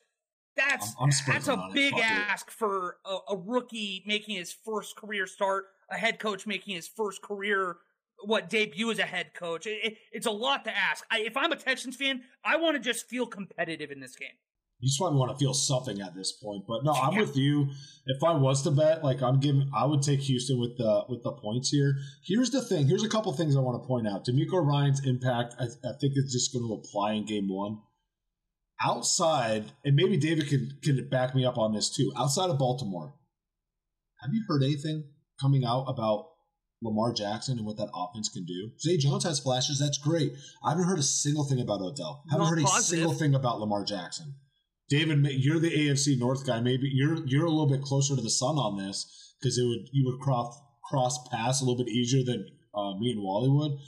that's I'm- I'm that's a big it. ask for a, a rookie making his first career start, a head coach making his first career what debut as a head coach. It, it- it's a lot to ask. I, if I'm a Texans fan, I want to just feel competitive in this game. You just probably want to feel something at this point. But no, I'm Yeah. with you. If I was to bet, like I'm giving, I would take Houston with the with the points here. Here's the thing. Here's a couple things I want to point out. DeMeco Ryans' impact, I, I think, is just going to apply in Game One. Outside, and maybe David can can back me up on this too. Outside of Baltimore, have you heard anything coming out about Lamar Jackson and what that offense can do? Zay Jones has flashes. That's great. I haven't heard a single thing about Odell. haven't Not heard a single thing about Lamar Jackson. David, you're the AFC North guy. Maybe you're you're a little bit closer to the sun on this because it would you would cross cross pass a little bit easier than uh, me and Wally would.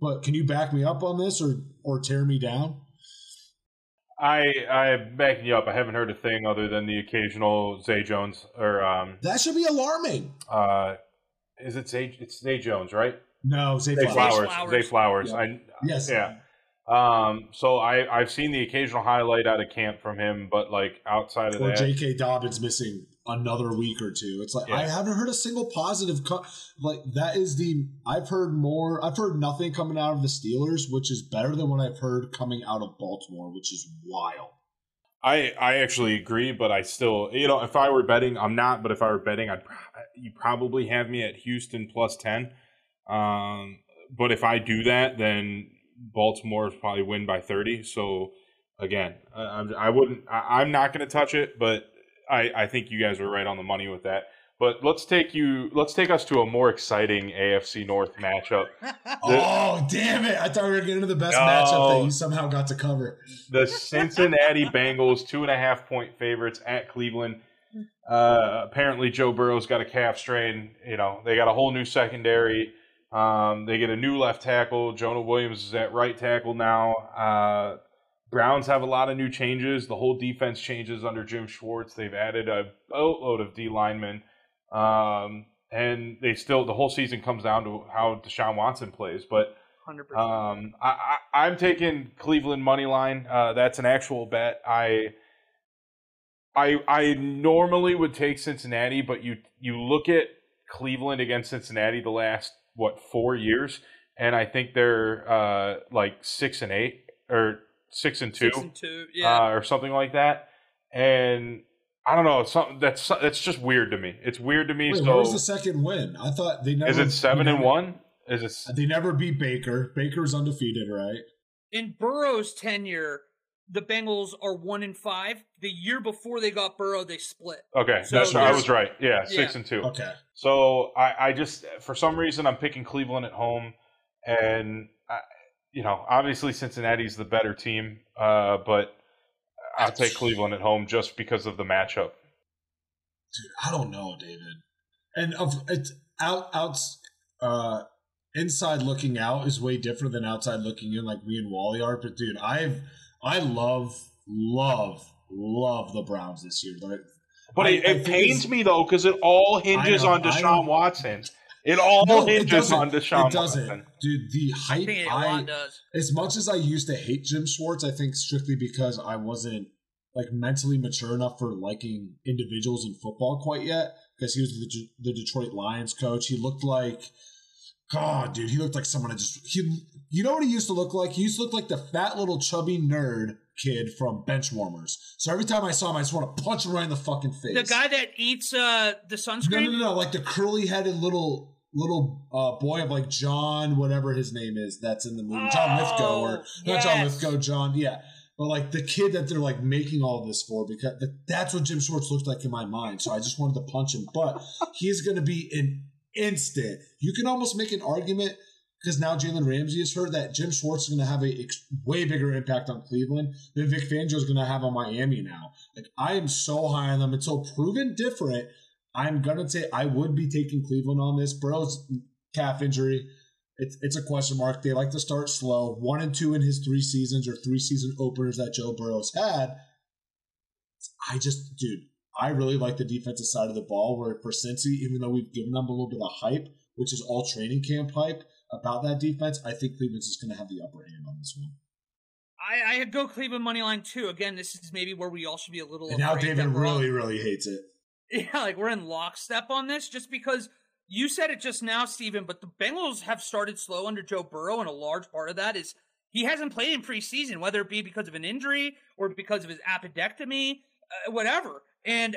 But can you back me up on this or or tear me down? I I'm backing you up. I haven't heard a thing other than the occasional Zay Jones or um That should be alarming. uh is it Zay it's Zay Jones, right? No, Zay Zay Flowers. Flowers. Flowers. Zay Flowers. Yeah. I Yes. yeah. Um, so I I've seen the occasional highlight out of camp from him, but like outside of Or that, J.K. Dobbins missing another week or two. It's like Yeah. I haven't heard a single positive. Co- like that is the I've heard more. I've heard nothing coming out of the Steelers, which is better than what I've heard coming out of Baltimore, which is wild. I I actually agree, but I still you know if I were betting, I'm not. But if I were betting, I'd you probably have me at Houston plus ten. Um, but if I do that, then Baltimore probably win by thirty. So again, I, I'm- I wouldn't. I, I'm not going to touch it, but I I think you guys are right on the money with that. But let's take you. Let's take us to a more exciting AFC North matchup. Oh damn it! I thought we were getting to the best No. matchup that you somehow got to cover. the Cincinnati Bengals two and a half point favorites at Cleveland. Uh, apparently, Joe Burrow's got a calf strain. You know, they got a whole new secondary. Um, they get a new left tackle. Jonah Williams is at right tackle now. Uh, Browns have a lot of new changes. The whole defense changes under Jim Schwartz. They've added a boatload of D linemen. Um, and they still, the whole season comes down to how Deshaun Watson plays. But um, I, I, I'm taking Cleveland money line. Uh, that's an actual bet. I, I, I normally would take Cincinnati, but you you look at Cleveland against Cincinnati the last what four years, and I think they're uh, like six and eight or six and two, Six and two. Yeah. uh, or something like that. And I don't know. Something that's that's just weird to me. It's weird to me. Wait, so where was the second win? I thought they never. is it seven they and never- one? Is it? They never beat Baker. Baker's undefeated, right? in Burrow's tenure, the Bengals are one in five. The year before they got Burrow, they split. Okay, So that's I was right. Yeah, six Yeah. and two. Okay. So I, I just for some reason I'm picking Cleveland at home, and I, you know obviously Cincinnati's the better team, uh, but I'll take Cleveland at home just because of the matchup. Dude, I don't know, David. And of it's out out uh inside looking out is way different than outside looking in like me and Wally are. But dude, I've I love, love, love the Browns this year. Like, But I- it, it pains me though because it all hinges know, on Deshaun. Watson. It all No, hinges doesn't. on Deshaun Watson. it doesn't. Watson. Dude, the I hype think it a I lot does. as much as I used to hate Jim Schwartz, I think strictly because I wasn't like mentally mature enough for liking individuals in football quite yet. Because he was the, the Detroit Lions coach. He looked like, God, dude, he looked like someone I just he. You know what he used to look like? He used to look like the fat little chubby nerd kid from Benchwarmers. So every time I saw him, I just want to punch him right in the fucking face. The guy that eats uh, the sunscreen. no, no, no, like the curly-headed little little uh, boy of like John, whatever his name is, that's in the movie, John Lithgow, or Oh, not John yes. Lithgow, John, yeah, but like the kid that they're like making all this for, because that's what Jim Schwartz looked like in my mind. So I just wanted to punch him, but he's going to be an instant. You can almost make an argument because now Jalen Ramsey has heard that Jim Schwartz is going to have a ex- way bigger impact on Cleveland than Vic Fangio is going to have on Miami now. Like I am so high on them. It's so proven different. I'm gonna say I would be taking Cleveland on this. Burrow's calf injury. It's it's a question mark. They like to start slow. One and two in his three seasons or three season openers that Joe Burrow's had. I just, dude, I really like the defensive side of the ball. Where for Cincy, even though we've given them a little bit of hype, which is all training camp hype about that defense, I think Cleveland's just gonna have the upper hand on this one. I, I go Cleveland money line too. Again, this is maybe where we all should be a little. And now David really, really hates it. Yeah, like we're in lockstep on this just because you said it just now, Steven, but the Bengals have started slow under Joe Burrow, and a large part of that is he hasn't played in preseason, whether it be because of an injury or because of his appendectomy, uh, whatever. And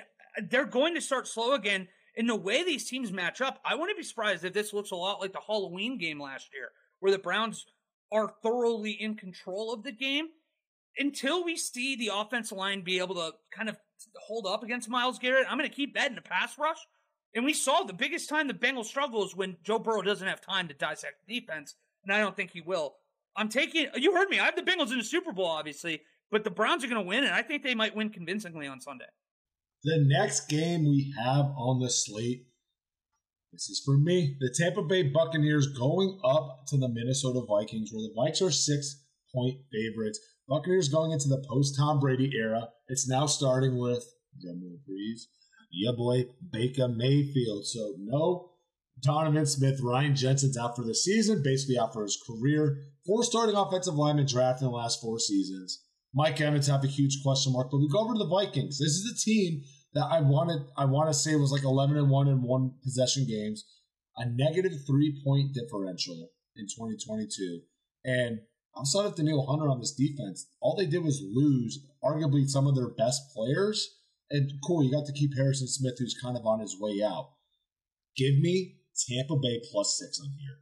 they're going to start slow again. In the way these teams match up, I wouldn't be surprised if this looks a lot like the Halloween game last year, where the Browns are thoroughly in control of the game until we see the offensive line be able to kind of hold up against Myles Garrett, I'm going to keep betting the pass rush. And we saw the biggest time the Bengals struggle is when Joe Burrow doesn't have time to dissect defense, and I don't think he will. I'm taking. You heard me. I have the Bengals in the Super Bowl, obviously, but the Browns are going to win, and I think they might win convincingly on Sunday. The next game we have on the slate, this is for me. The Tampa Bay Buccaneers going up to the Minnesota Vikings, where the Vikes are six point favorites. Buccaneers going into the post Tom Brady era. It's now starting with drumroll please. Yeah, boy, Baker Mayfield. So no Donovan Smith, Ryan Jensen's out for the season, basically out for his career. Four starting offensive linemen drafted in the last four seasons. Mike Evans have a huge question mark, but we go over to the Vikings. This is a team that I wanted I want to say was like 11 and 1 in one possession games, a negative 3 point differential in 2022. And I'm outside of Danielle Hunter on this defense, all they did was lose arguably some of their best players. And cool, you got to keep Harrison Smith, who's kind of on his way out. Give me Tampa Bay plus six on here.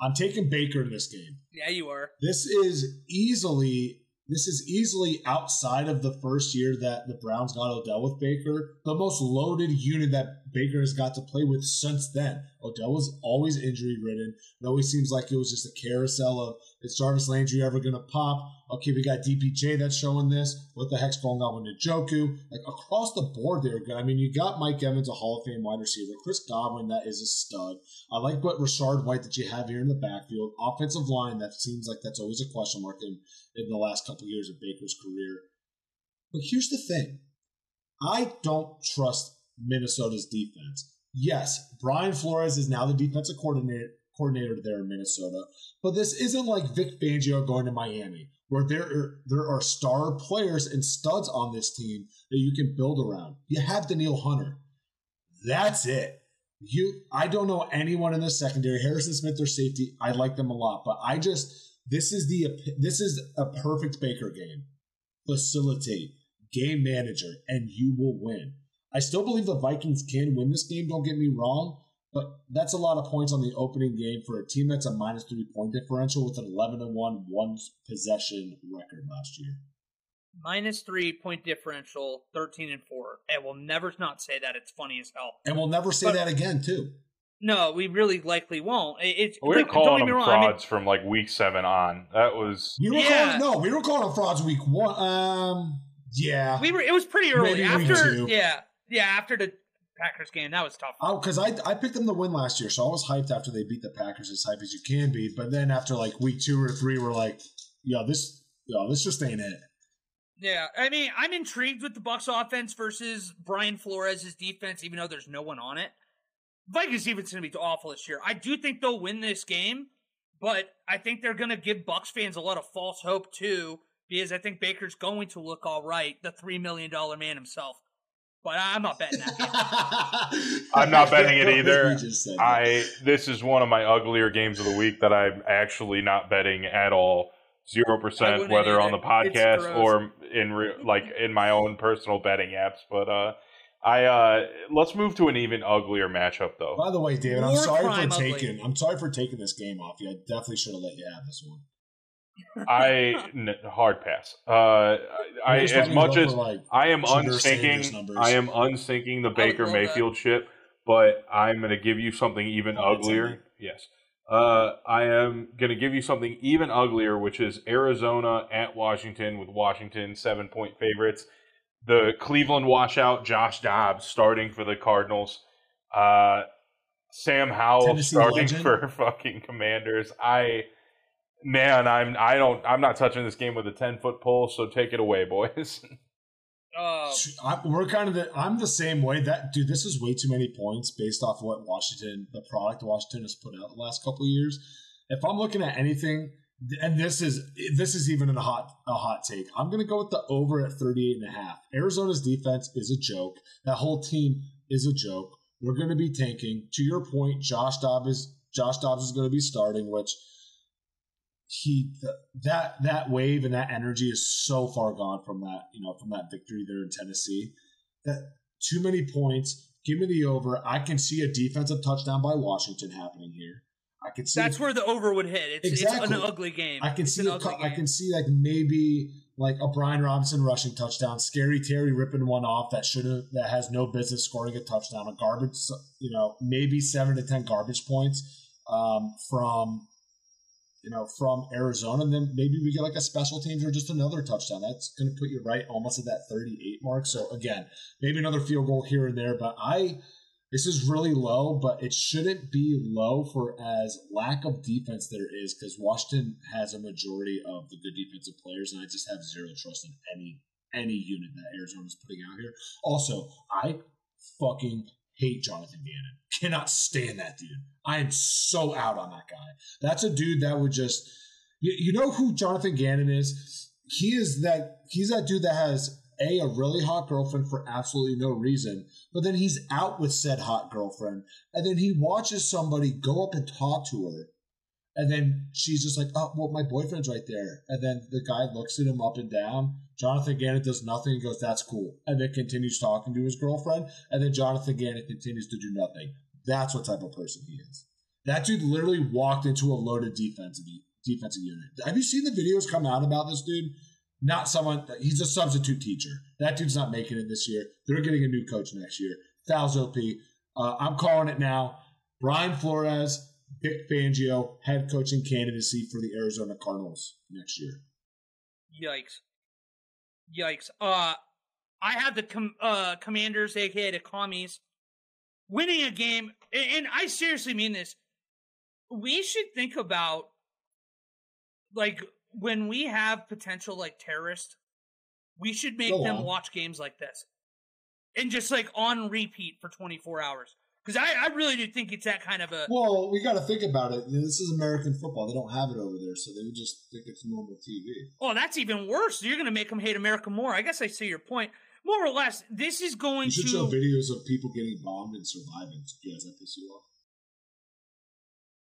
I'm taking Baker in this game. Yeah, you are. This is easily this is easily outside of the first year that the Browns got Odell with Baker, the most loaded unit that Baker has got to play with since then. Odell was always injury ridden. It always seems like it was just a carousel of is Jarvis Landry ever going to pop? Okay, we got DPJ that's showing this. What the heck's going on with Njoku? Like across the board, they're good. I mean, you got Mike Evans, a Hall of Fame wide receiver. Chris Godwin, that is a stud. I like what Rachaad White that you have here in the backfield. Offensive line, that seems like that's always a question mark in, in the last couple of years of Baker's career. But here's the thing I don't trust Minnesota's defense. Yes, Brian Flores is now the defensive coordinator coordinator there in Minnesota. But this isn't like Vic Fangio going to Miami, where there are, there are star players and studs on this team that you can build around. You have Danielle Hunter. That's it. You, I don't know anyone in the secondary. Harrison Smith or safety, I like them a lot, but I just this is the this is a perfect Baker game. Facilitate, game manager, and you will win. I still believe the Vikings can win this game. Don't get me wrong, but that's a lot of points on the opening game for a team that's a minus three point differential with an 11 and 1 one possession record last year. Minus three point differential, 13 and 4. And we'll never not say that. It's funny as hell. And we'll never say But- that again, too. No, we really likely won't. It's We were like, calling them wrong, I mean, frauds from like week seven on. That was We were Yeah. calling no, we were calling them frauds week one. Um, yeah, we were. It was pretty early Maybe after. Yeah, yeah. After the Packers game, that was tough. Oh, because I I picked them to win last year, so I was hyped after they beat the Packers as hype as you can be. But then after like week two or three, we're like, yo, this, yo, this just ain't it. Yeah, I mean, I'm intrigued with the Bucs offense versus Brian Flores' defense, even though there's no one on it. Vikings defense is going to be awful this year. I do think they'll win this game, but I think they're going to give Bucs fans a lot of false hope too, because I think Baker's going to look all right, the three million dollar man himself. But I'm not betting that game. I'm not betting it either. You just said that. I this is one of my uglier games of the week that I'm actually not betting at all. Zero percent, wouldn't whether on the podcast or in re- like in my own personal betting apps. But uh, I uh, let's move to an even uglier matchup though. By the way, David, I'm War sorry crime for ugly. taking. I'm sorry for taking this game off you. I definitely should have let you have this one. I n- hard pass. Uh, I We're as much as like, I am unsinking. I am unsinking the Baker love that. Mayfield ship, but I'm going to give you something even Oh, uglier. Yes. Uh, I am going to give you something even uglier, which is Arizona at Washington with Washington seven point favorites. The Cleveland washout, Josh Dobbs starting for the Cardinals. Uh, Sam Howell Tennessee starting legend. for fucking Commanders. I man, I'm I don't I'm not touching this game with a ten foot pole. So take it away, boys. Oh, I, we're kind of the. I'm the same way. That dude, this is way too many points based off what Washington, the product Washington has put out the last couple of years. If I'm looking at anything, and this is this is even a hot a hot take, I'm going to go with the over at 38 and a half. Arizona's defense is a joke. That whole team is a joke. We're going to be tanking. To your point, Josh Dobbs is Josh Dobbs is going to be starting, which he th- that that wave and that energy is so far gone from that you know from that victory there in Tennessee. That too many points. Give me the over. I can see a defensive touchdown by Washington happening here. I can see that's where the over would hit. It's, it's Exactly. an ugly game. I can It's see an a, ugly I can see like maybe like a Brian Robinson rushing touchdown, Scary Terry ripping one off that should have that has no business scoring a touchdown, a garbage you know maybe seven to ten garbage points um, from you know from Arizona, and then maybe we get like a special teams or just another touchdown. That's going to put you right almost at that thirty eight mark. So again, maybe another field goal here and there, but I. This is really low, but it shouldn't be low for as lack of defense there is because Washington has a majority of the good defensive players, and I just have zero trust in any any unit that Arizona's putting out here. Also, I fucking hate Jonathan Gannon. Cannot stand that dude. I am so out on that guy. That's a dude that would just. You, you know who Jonathan Gannon is? He is that. He's that dude that has a a really hot girlfriend for absolutely no reason, but then he's out with said hot girlfriend, and then he watches somebody go up and talk to her, and then she's just like, "Oh, well, my boyfriend's right there," and then the guy looks at him up and down. Jonathan Gannon does nothing and goes, "That's cool," and then continues talking to his girlfriend, and then Jonathan Gannon continues to do nothing. That's what type of person he is. That dude literally walked into a loaded defensive defensive unit. Have you seen the videos come out about this dude? not someone. He's a substitute teacher. That dude's not making it this year. They're getting a new coach next year. Thals OP. Uh, I'm calling it now. Brian Flores, Vic Fangio, head coaching candidacy for the Arizona Cardinals next year. Yikes! Yikes! Uh, I have the com- uh, Commanders, aka the Commies, winning a game, and, I seriously mean this. We should think about like when we have potential like terrorists, we should make Go them on. watch games like this and just like on repeat for 24 hours. Because I, I really do think it's that kind of a. Well, we got to think about it. This is American football. They don't have it over there, so they would just think it's normal TV. Oh, that's even worse. You're going to make them hate America more. I guess I see your point. More or less, this is going You should to. show videos of people getting bombed and surviving. Yeah, does that piss you off?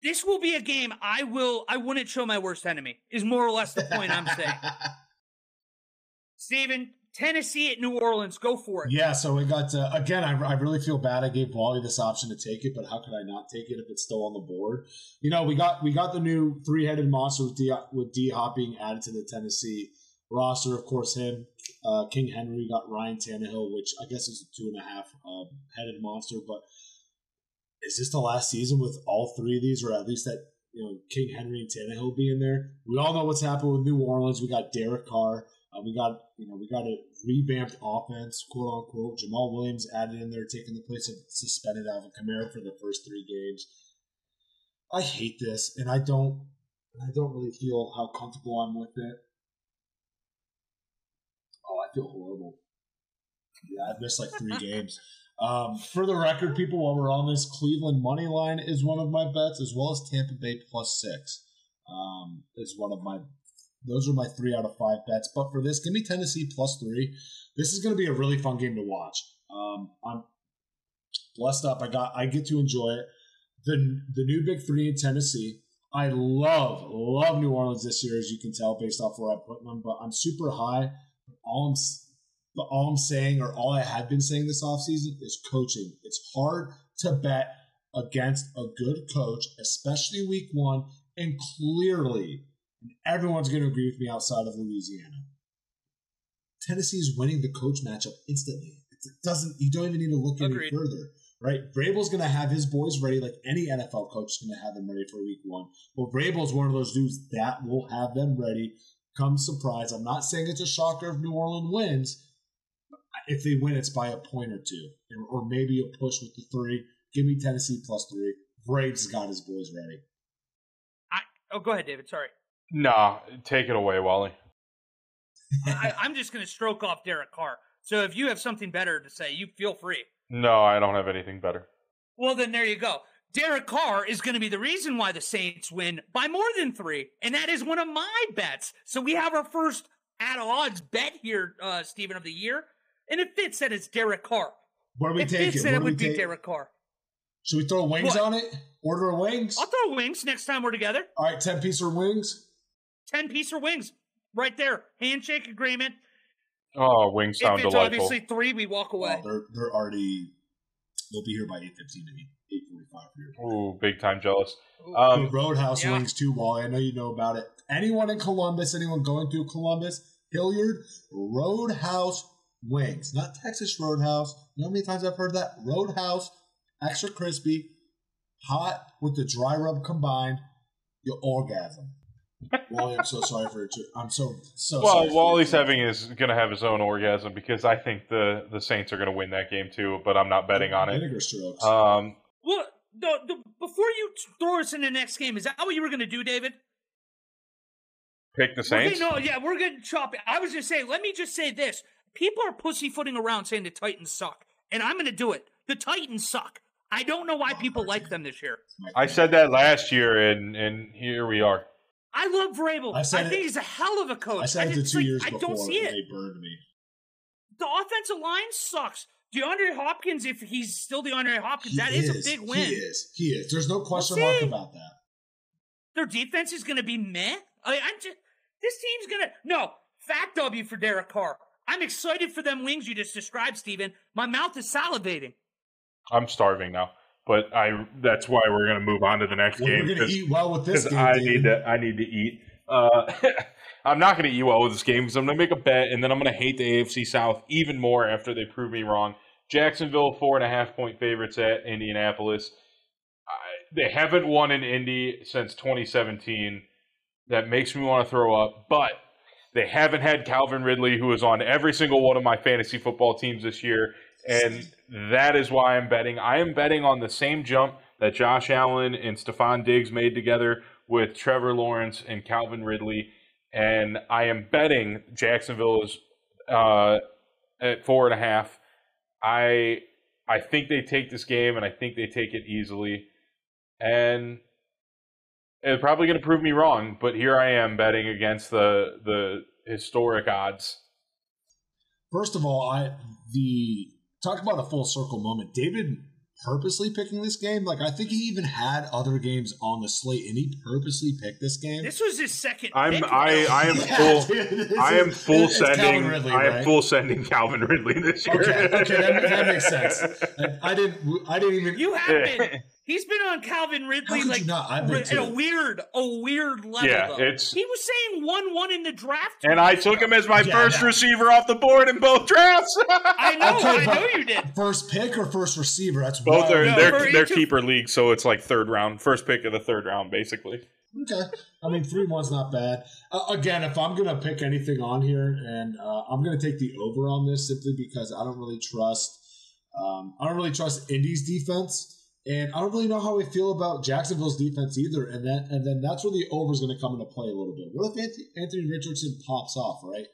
this will be a game I will. I wouldn't show my worst enemy. Is more or less the point I'm saying. Steven, Tennessee at New Orleans. Go for it. Yeah, so we got uh, again. I, I really feel bad. I gave Wally this option to take it, but how could I not take it if it's still on the board? You know, we got we got the new three headed monster with D with D Hop being added to the Tennessee roster. Of course, him, uh, King Henry. Got Ryan Tannehill, which I guess is a two and a half uh, headed monster. But is this the last season with all three of these, or at least that you know King Henry and Tannehill being there? We all know what's happened with New Orleans. We got Derek Carr. We got you know we got a revamped offense, quote unquote. Jamaal Williams added in there, taking the place of suspended Alvin Kamara for the first three games. I hate this, and I don't, I don't really feel how comfortable I'm with it. Oh, I feel horrible. Yeah, I've missed like three games. Um, for the record, people, while we're on this, Cleveland money line is one of my bets, as well as Tampa Bay plus six um, is one of my those are my three out of five bets. But for this, give me Tennessee plus three. This is going to be a really fun game to watch. Um, I'm blessed up. I got. I get to enjoy it. the The new big three in Tennessee. I love love New Orleans this year, as you can tell based off where I'm putting them. But I'm super high. All I'm but all I'm saying, or all I have been saying this offseason, is coaching. It's hard to bet against a good coach, especially week one, and clearly and everyone's going to agree with me outside of Louisiana. Tennessee is winning the coach matchup instantly. It doesn't. You don't even need to look any further, right? Vrabel's going to have his boys ready, like any NFL coach is going to have them ready for Week One. Well, Vrabel's one of those dudes that will have them ready. Come surprise. I'm not saying it's a shocker if New Orleans wins. If they win, it's by a point or two, or maybe a push with the three. Give me Tennessee plus three. Braves got his boys ready. I, Oh, go ahead, David. Sorry. Nah, take it away, Wally. I, I'm just going to stroke off Derek Carr. So if you have something better to say, you feel free. No, I don't have anything better. Well, then there you go. Derek Carr is going to be the reason why the Saints win by more than three, and that is one of my bets. So we have our first at odds bet here, uh, Steven of the year, and if it fits that it's Derek Carr. Where do we It take fits it? that Where it would be take- Derek Carr. Should we throw wings What? on it? Order a wings? I'll throw wings next time we're together. All right, 10 piece or wings? Ten piece or wings, right there. Handshake agreement. Oh, wings sound if it's delightful. obviously three, we walk away. Oh, they're, they're already, they'll be here by 8.15 and 8.45 here. Ooh, big time jealous. Um, the Roadhouse yeah. wings too, Wally. I know you know about it. Anyone in Columbus, anyone going through Columbus, Hilliard, Roadhouse wings. Not Texas Roadhouse. You know how many times I've heard that? Roadhouse, extra crispy, hot with the dry rub combined. You'll orgasm. Wally, I'm so sorry for it. too. I'm so, so well, for Wally's it. having is going to have his own orgasm because I think the the Saints are going to win that game too, but I'm not betting on it. Vinegar strokes. Um, Well, the, the, before you throw us in the next game, is that what you were going to do, David? pick the We're Saints. gonna- no, yeah, we're going to chop it. I was just saying, let me just say this. People are pussyfooting around saying the Titans suck, and I'm going to do it. The Titans suck. I don't know why people like them this year. I said that last year, and and here we are. I love Vrabel. I I, think it- he's a hell of a coach. I said it two like, years I before, don't see it. they burned me. The offensive line sucks. DeAndre Hopkins, if he's still DeAndre Hopkins, He that is, a big win. He is. He is. There's no question We'll mark about that. Their defense is going to be meh. I, I'm just this team's going to no fat W for Derek Carr. I'm excited for them wings you just described, Steven. My mouth is salivating. I'm starving now, but I that's why we're gonna move on to the next Well, game we're gonna eat well with this game. I David. need to I need to eat. Uh, I'm not gonna eat well with this game because I'm gonna make a bet and then I'm gonna hate the AFC South even more after they prove me wrong. Jacksonville four and a half point favorites at Indianapolis. I, they haven't won in Indy since 2017. That makes me want to throw up, but they haven't had Calvin Ridley, who is on every single one of my fantasy football teams this year, and that is why I'm betting. I am betting on the same jump that Josh Allen and Stefon Diggs made together with Trevor Lawrence and Calvin Ridley, and I am betting Jacksonville is uh, at four and a half. I I think they take this game, and I think they take it easily, and it's probably going to prove me wrong. But here I am betting against the the historic odds. First of all, I the talk about a full circle moment. David purposely picking this game. Like I think he even had other games on the slate, and he purposely picked this game. This was his second. I'm pick. I I am Yeah, full. dude, I am is- full sending. Ridley, I am full sending Calvin Ridley this year. Okay, okay, that, that makes sense. I, I didn't. I didn't even. You have been. He's been on Calvin Ridley could like you not? I've been at a weird, a weird level. Yeah, though. it's- He was saying one one in the draft, and I took him as my Yeah, first yeah. receiver off the board in both drafts. I know, Okay, I know you did. First pick or first receiver? That's both wild. are No, they're they're each of- keeper leagues, so it's like third round, first pick of the third round, basically. Okay. I mean, three one's not bad. Uh, again, if I'm gonna pick anything on here, and uh, I'm gonna take the over on this simply because I don't really trust. Um, I don't really trust Indy's defense, and I don't really know how I feel about Jacksonville's defense either. And that, and then that's where the over is going to come into play a little bit. What if Anthony, Richardson pops off? Right.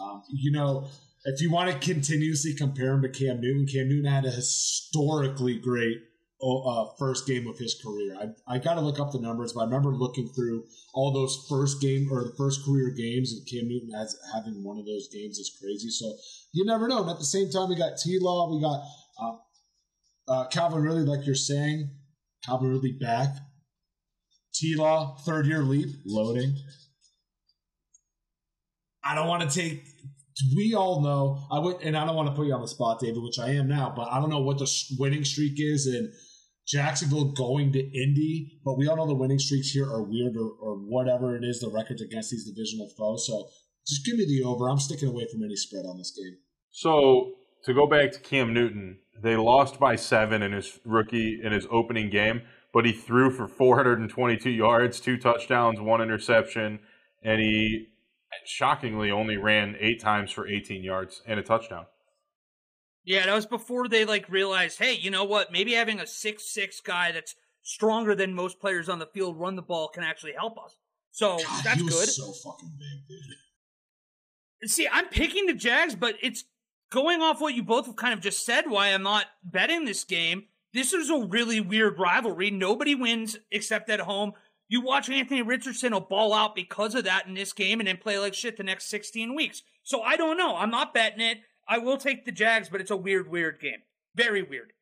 Um, you know, if you want to continuously compare him to Cam Newton, Cam Newton had a historically great oh, uh, first game of his career. I, I got to look up the numbers, but I remember looking through all those first game or the first career games, and Cam Newton as having one of those games is crazy. So you never know. And at the same time, we got T Law, we got uh, uh, Calvin Ridley, like you're saying, Calvin Ridley back. T Law, third year leap, loading. I don't want to take. We all know I would, and I don't want to put you on the spot, David, which I am now. But I don't know what the winning streak is in Jacksonville going to Indy. But we all know the winning streaks here are weird, or, or whatever it is. The records against these divisional foes. So just give me the over. I'm sticking away from any spread on this game. So to go back to Cam Newton, they lost by seven in his rookie in his opening game, but he threw for 422 yards, two touchdowns, one interception, and he shockingly only ran eight times for 18 yards and a touchdown. Yeah, that was before they like realized, hey, you know what? Maybe having a six six guy that's stronger than most players on the field run the ball can actually help us. So God, that's he was good. so fucking big, dude. See, I'm picking the Jags, but it's going off what you both have kind of just said. Why I'm not betting this game. This is a really weird rivalry. Nobody wins except at home. You watch Anthony Richardson will ball out because of that in this game and then play like shit the next 16 weeks. So I don't know. I'm not betting it. I will take the Jags, but it's a weird, weird game. Very weird.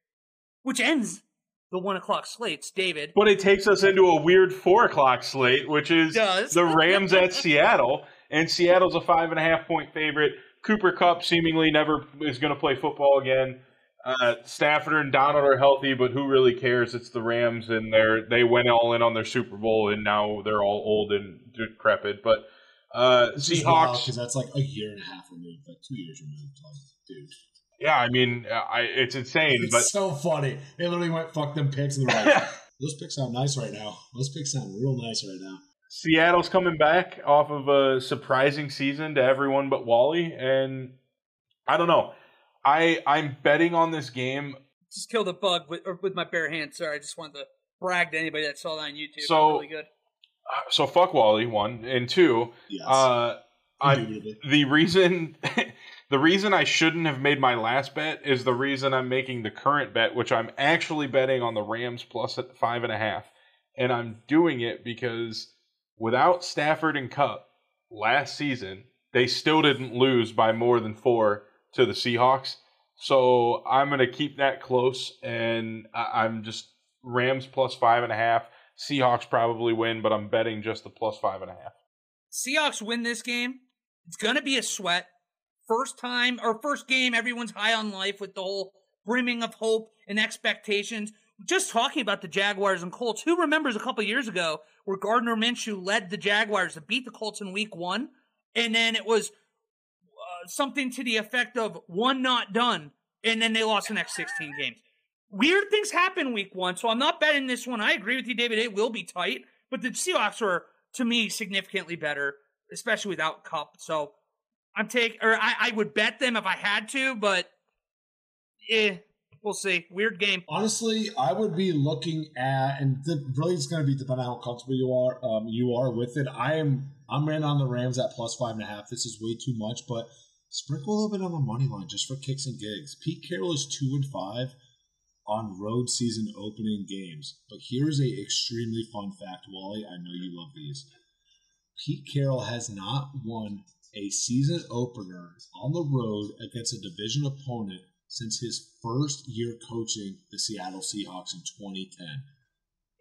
Which ends the one o'clock slates, David. But it takes us into a weird four o'clock slate, which is the Rams at Seattle, and Seattle's a five and a half point favorite. Cooper Kupp seemingly never is going to play football again. Uh, Stafford and Donald are healthy, but who really cares? It's the Rams, and they're they went all in on their Super Bowl, and now they're all old and decrepit. But uh, Seahawks, because that's like a year and a half removed, like two years removed. Like, dude, yeah, I mean, I, it's insane, it's but so funny. They literally went fuck them picks, and they're like, those picks sound nice right now. Those picks sound real nice right now. Seattle's coming back off of a surprising season to everyone but Wally, and I don't know. I I'm betting on this game. Just killed a bug with, or with my bare hands. Sorry, I just wanted to brag to anybody that saw that on YouTube. So- really good. uh, So fuck Wally one and two. Yes, Uh, I Indubitably. the reason The reason I shouldn't have made my last bet is the reason I'm making the current bet, which I'm actually betting on the Rams plus at five and a half. And I'm doing it because without Stafford and Kupp last season, they still didn't lose by more than four to the Seahawks. So I'm going to keep that close, and I'm just Rams plus five and a half. Seahawks probably win, but I'm betting just the plus five and a half. Seahawks win this game. It's gonna be a sweat. First time or first game, everyone's high on life with the whole brimming of hope and expectations. Just talking about the Jaguars and Colts. Who remembers a couple years ago where Gardner Minshew led the Jaguars to beat the Colts in Week One, and then it was uh, something to the effect of one not done, and then they lost the next 16 games. Weird things happen Week One, so I'm not betting this one. I agree with you, David. It will be tight, but the Seahawks are to me significantly better, especially without Kupp. So I'm taking, or I, I would bet them if I had to, but eh, we'll see. Weird game. Honestly, I would be looking at, and the, really it's going to be depending on how comfortable you are. Um, you are with it. I am. I'm in on the Rams at plus five and a half. This is way too much, but sprinkle a little bit on the money line just for kicks and gigs. Pete Carroll is two and five on road season opening games. But here's a extremely fun fact, Wally. I know you love these. Pete Carroll has not won a season opener on the road against a division opponent since his first year coaching the Seattle Seahawks in 2010.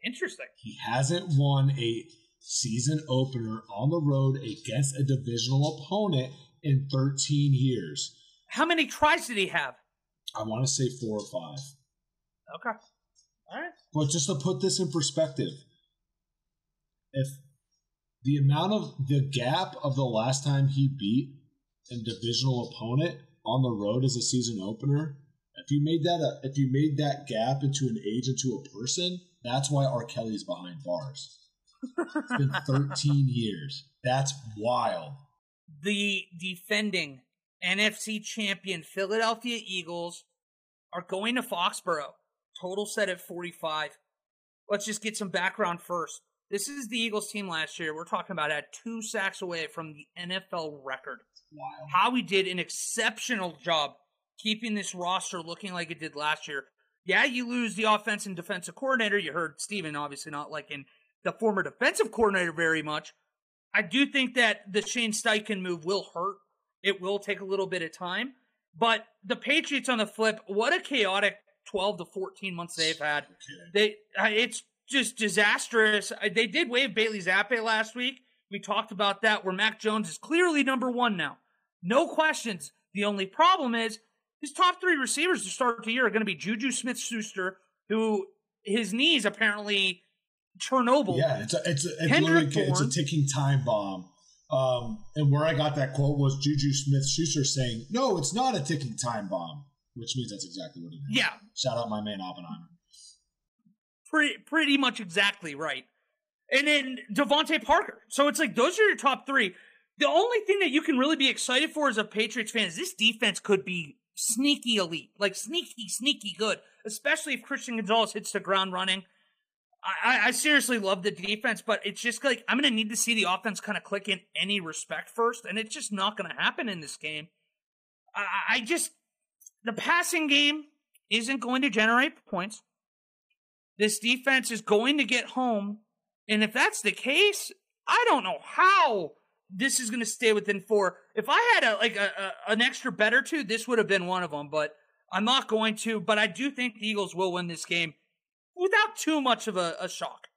Interesting. He hasn't won a season opener on the road against a divisional opponent in 13 years. How many tries did he have? I want to say four or five. Okay. All right. But just to put this in perspective, if the amount of the gap of the last time he beat a divisional opponent on the road as a season opener, if you made that a, if you made that gap into an age into a person, that's why R. Kelly's behind bars. It's been 13 years. That's wild. the defending NFC champion Philadelphia Eagles are going to Foxborough. Total set at 45. Let's just get some background first. This is the Eagles team last year. We're talking about at two sacks away from the NFL record. Wild. Howie did an exceptional job keeping this roster looking like it did last year. Yeah, you lose the offense and defensive coordinator. You heard Steven obviously not liking the former defensive coordinator very much. I do think that the Shane Steichen move will hurt. It will take a little bit of time. But the Patriots on the flip, what a chaotic 12 to 14 months they've had. They it's just disastrous. They did waive Bailey Zappe last week. We talked about that where Mac Jones is clearly number 1 now. No questions. The only problem is his top 3 receivers to start the year are going to be Juju Smith-Schuster who his knees apparently Chernobyl. Yeah, it's a, it's a, it's it's a ticking time bomb. Um, and where I got that quote was Juju Smith Schuster saying, "No, it's not a ticking time bomb," which means that's exactly what it is. Yeah, Shout out my man Oppenheimer. pretty pretty much exactly right. And then DeVante Parker. So it's like those are your top three. The only thing that you can really be excited for as a Patriots fan is this defense could be sneaky elite, like sneaky, sneaky good, especially if Christian Gonzalez hits the ground running. I, I, seriously love the defense, but it's just like I'm going to need to see the offense kind of click in any respect first, and it's just not going to happen in this game. I I just the passing game isn't going to generate points. This defense is going to get home, and if that's the case, I don't know how this is going to stay within four. If I had a like a, a an extra bet or two, this would have been one of them, but I'm not going to. But I do think the Eagles will win this game without too much of a, a shock.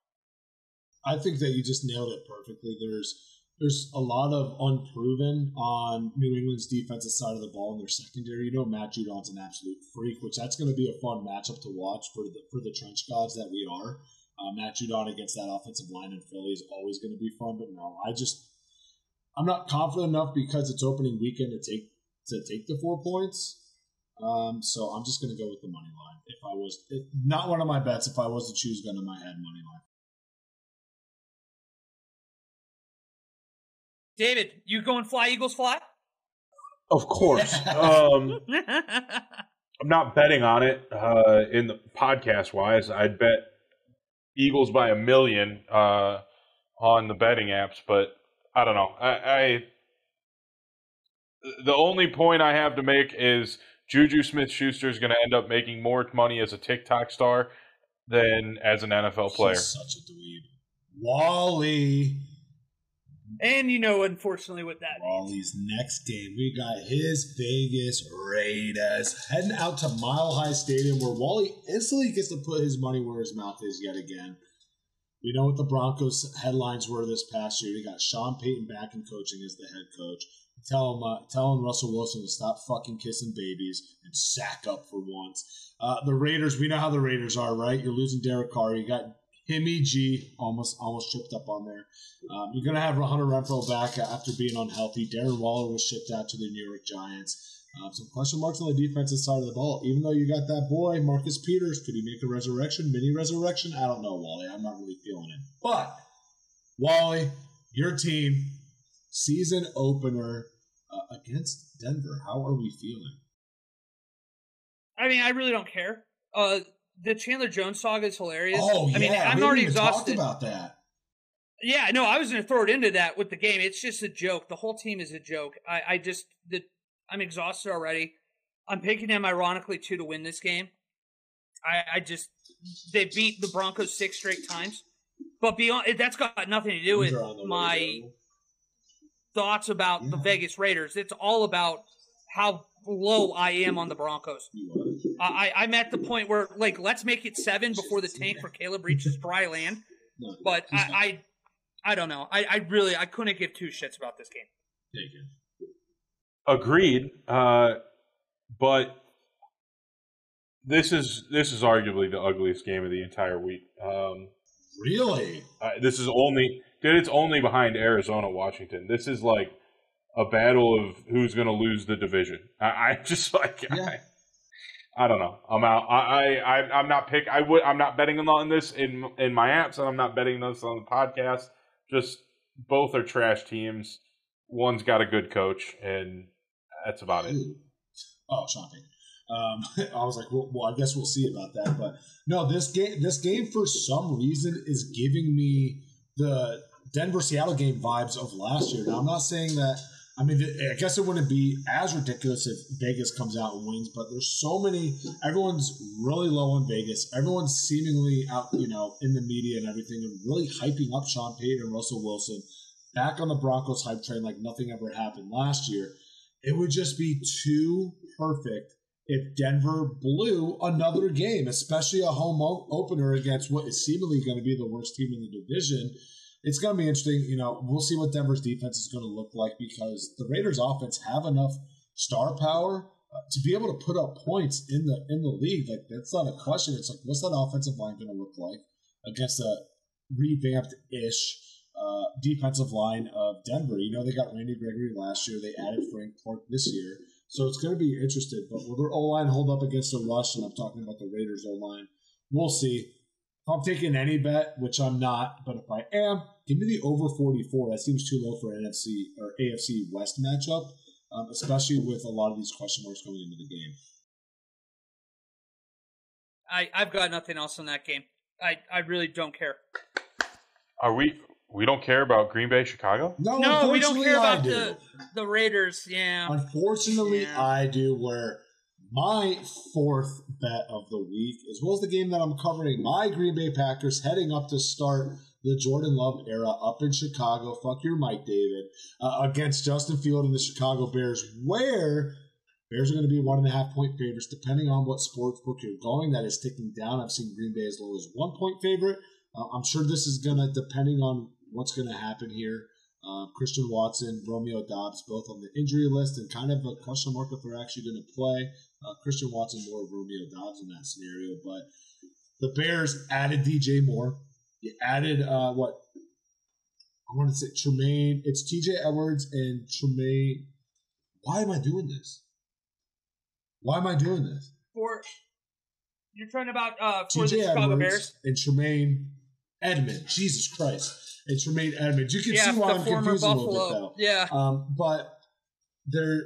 I think that you just nailed it perfectly. There's there's a lot of unproven on New England's defensive side of the ball in their secondary. You know, Matt Judon's an absolute freak, which that's going to be a fun matchup to watch for the for the trench gods that we are. Uh, Matt Judon against that offensive line in Philly is always going to be fun. But no, I just I'm not confident enough because it's opening weekend to take to take the four points. Um, so I'm just going to go with the money line. If I was it, not one of my bets, if I was to choose gun in my head, money line. David, you going fly Eagles fly? Of course. um, I'm not betting on it uh, in the podcast wise. I'd bet Eagles by a million uh, on the betting apps, but I don't know. I, I the only point I have to make is Juju Smith Schuster is going to end up making more money as a TikTok star than as an NFL player. He's such a dweeb. Wally. And you know, unfortunately, with that, Wally's next game, we got his Vegas Raiders heading out to Mile High Stadium, where Wally instantly gets to put his money where his mouth is yet again. We know what the Broncos headlines were this past year. They got Sean Payton back in coaching as the head coach. Tell him, uh, telling Russell Wilson to stop fucking kissing babies and sack up for once. Uh, the Raiders, we know how the Raiders are, right? You're losing Derek Carr. You got Himmy G almost almost tripped up on there. Um, you're going to have Hunter Renfrow back after being unhealthy. Darren Waller was shipped out to the New York Giants. Um, some question marks on the defensive side of the ball. Even though you got that boy, Marcus Peters, could he make a resurrection, mini resurrection? I don't know, Wally. I'm not really feeling it. But, Wally, your team, season opener uh, against Denver. How are we feeling? I mean, I really don't care. Uh, the Chandler Jones saga is hilarious. Oh, I mean, I'm already exhausted. about that. Yeah, no, I was going to throw it into that with the game. It's just a joke. The whole team is a joke. I, I just, the, I'm exhausted already. I'm picking them, ironically, too, to win this game. I, I just, they beat the Broncos six straight times. But beyond, that's got nothing to do with These are on the my thoughts about the Vegas Raiders. It's all about how low I am on the Broncos. I, I- I'm at the point where, like, let's make it seven before the tank for Caleb reaches dry land. But. I, I, I don't know. I, I really, I couldn't give two shits about this game. Take it. Agreed, uh, but this is this is arguably the ugliest game of the entire week. Um, Really? uh, this is only dude. It's only behind Arizona, Washington. This is like a battle of who's going to lose the division. I, I just like Yeah. I, I don't know. I'm out. I, I I- I'm not pick. I would. I'm not betting on this in in my apps, and I'm not betting this on the podcast. Just both are trash teams. One's got a good coach, and that's about it. Oh, shopping. Um, I was like, well, well, I guess we'll see about that. But no, this game, this game for some reason is giving me the Denver Seattle game vibes of last year. Now, I'm not saying that. I mean, I guess it wouldn't be as ridiculous if Vegas comes out and wins, but there's so many. Everyone's really low on Vegas. Everyone's seemingly out, you know, in the media and everything, and really hyping up Sean Payton and Russell Wilson back on the Broncos hype train like nothing ever happened last year. It would just be too perfect if Denver blew another game, especially a home opener against what is seemingly going to be the worst team in the division. It's going to be interesting. You know, we'll see what Denver's defense is going to look like because the Raiders' offense have enough star power uh, to be able to put up points in the in the league. Like that's not a question. It's like what's that offensive line going to look like against a revamped ish uh, defensive line of Denver. You know, they got Randy Gregory last year. They added Frank Clark this year. So it's going to be interesting. But will their O line hold up against the rush? And I'm talking about the Raiders O line. We'll see. If I'm taking any bet, which I'm not, but if I am, give me the over 44. That seems too low for an NFC or AFC West matchup, um, especially with a lot of these question marks going into the game. I, I've got nothing else on that game. I, I really don't care. Are we? We don't care about Green Bay, Chicago. No, No, we don't care I about do. the the Raiders. Yeah, Unfortunately, Yeah. I do. Where my fourth bet of the week, as well as the game that I'm covering, my Green Bay Packers heading up to start the Jordan Love era up in Chicago. Fuck your Mike David uh, against Justin Field and the Chicago Bears, where Bears are going to be one and a half point favorites, depending on what sports book you're going. That is ticking down. I've seen Green Bay as low as one point favorite. Uh, I'm sure this is going to, depending on what's going to happen here. Uh, Christian Watson, Romeo Doubs, both on the injury list, and kind of a question mark if they're actually going to play. Uh, Christian Watson more Romeo Doubs in that scenario, but the Bears added DJ Moore. You added uh, what I want to say Tremaine. It's TJ Edwards and Tremaine. Why am I doing this? Why am I doing this? for you're talking about uh for the TJ Chicago Edwards Bears. and Tremaine Edmond. Jesus Christ. And Tremaine Edmunds. You can Yeah, see why I'm confused a little bit though. Yeah, Um, but there,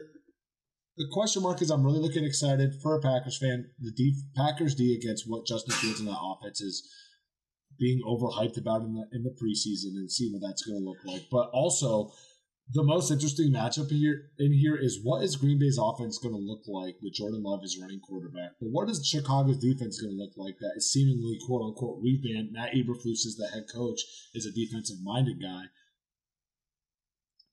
the question mark is I'm really looking excited for a Packers fan. The D, Packers D against what Justin Fields in that offense is being overhyped about in the in the preseason and see what that's going to look like. But also, the most interesting matchup here in here is what is Green Bay's offense going to look like with Jordan Love as running quarterback, but what is Chicago's defense going to look like that is seemingly quote unquote revamped? Matt Eberflus is the head coach, is a defensive minded guy,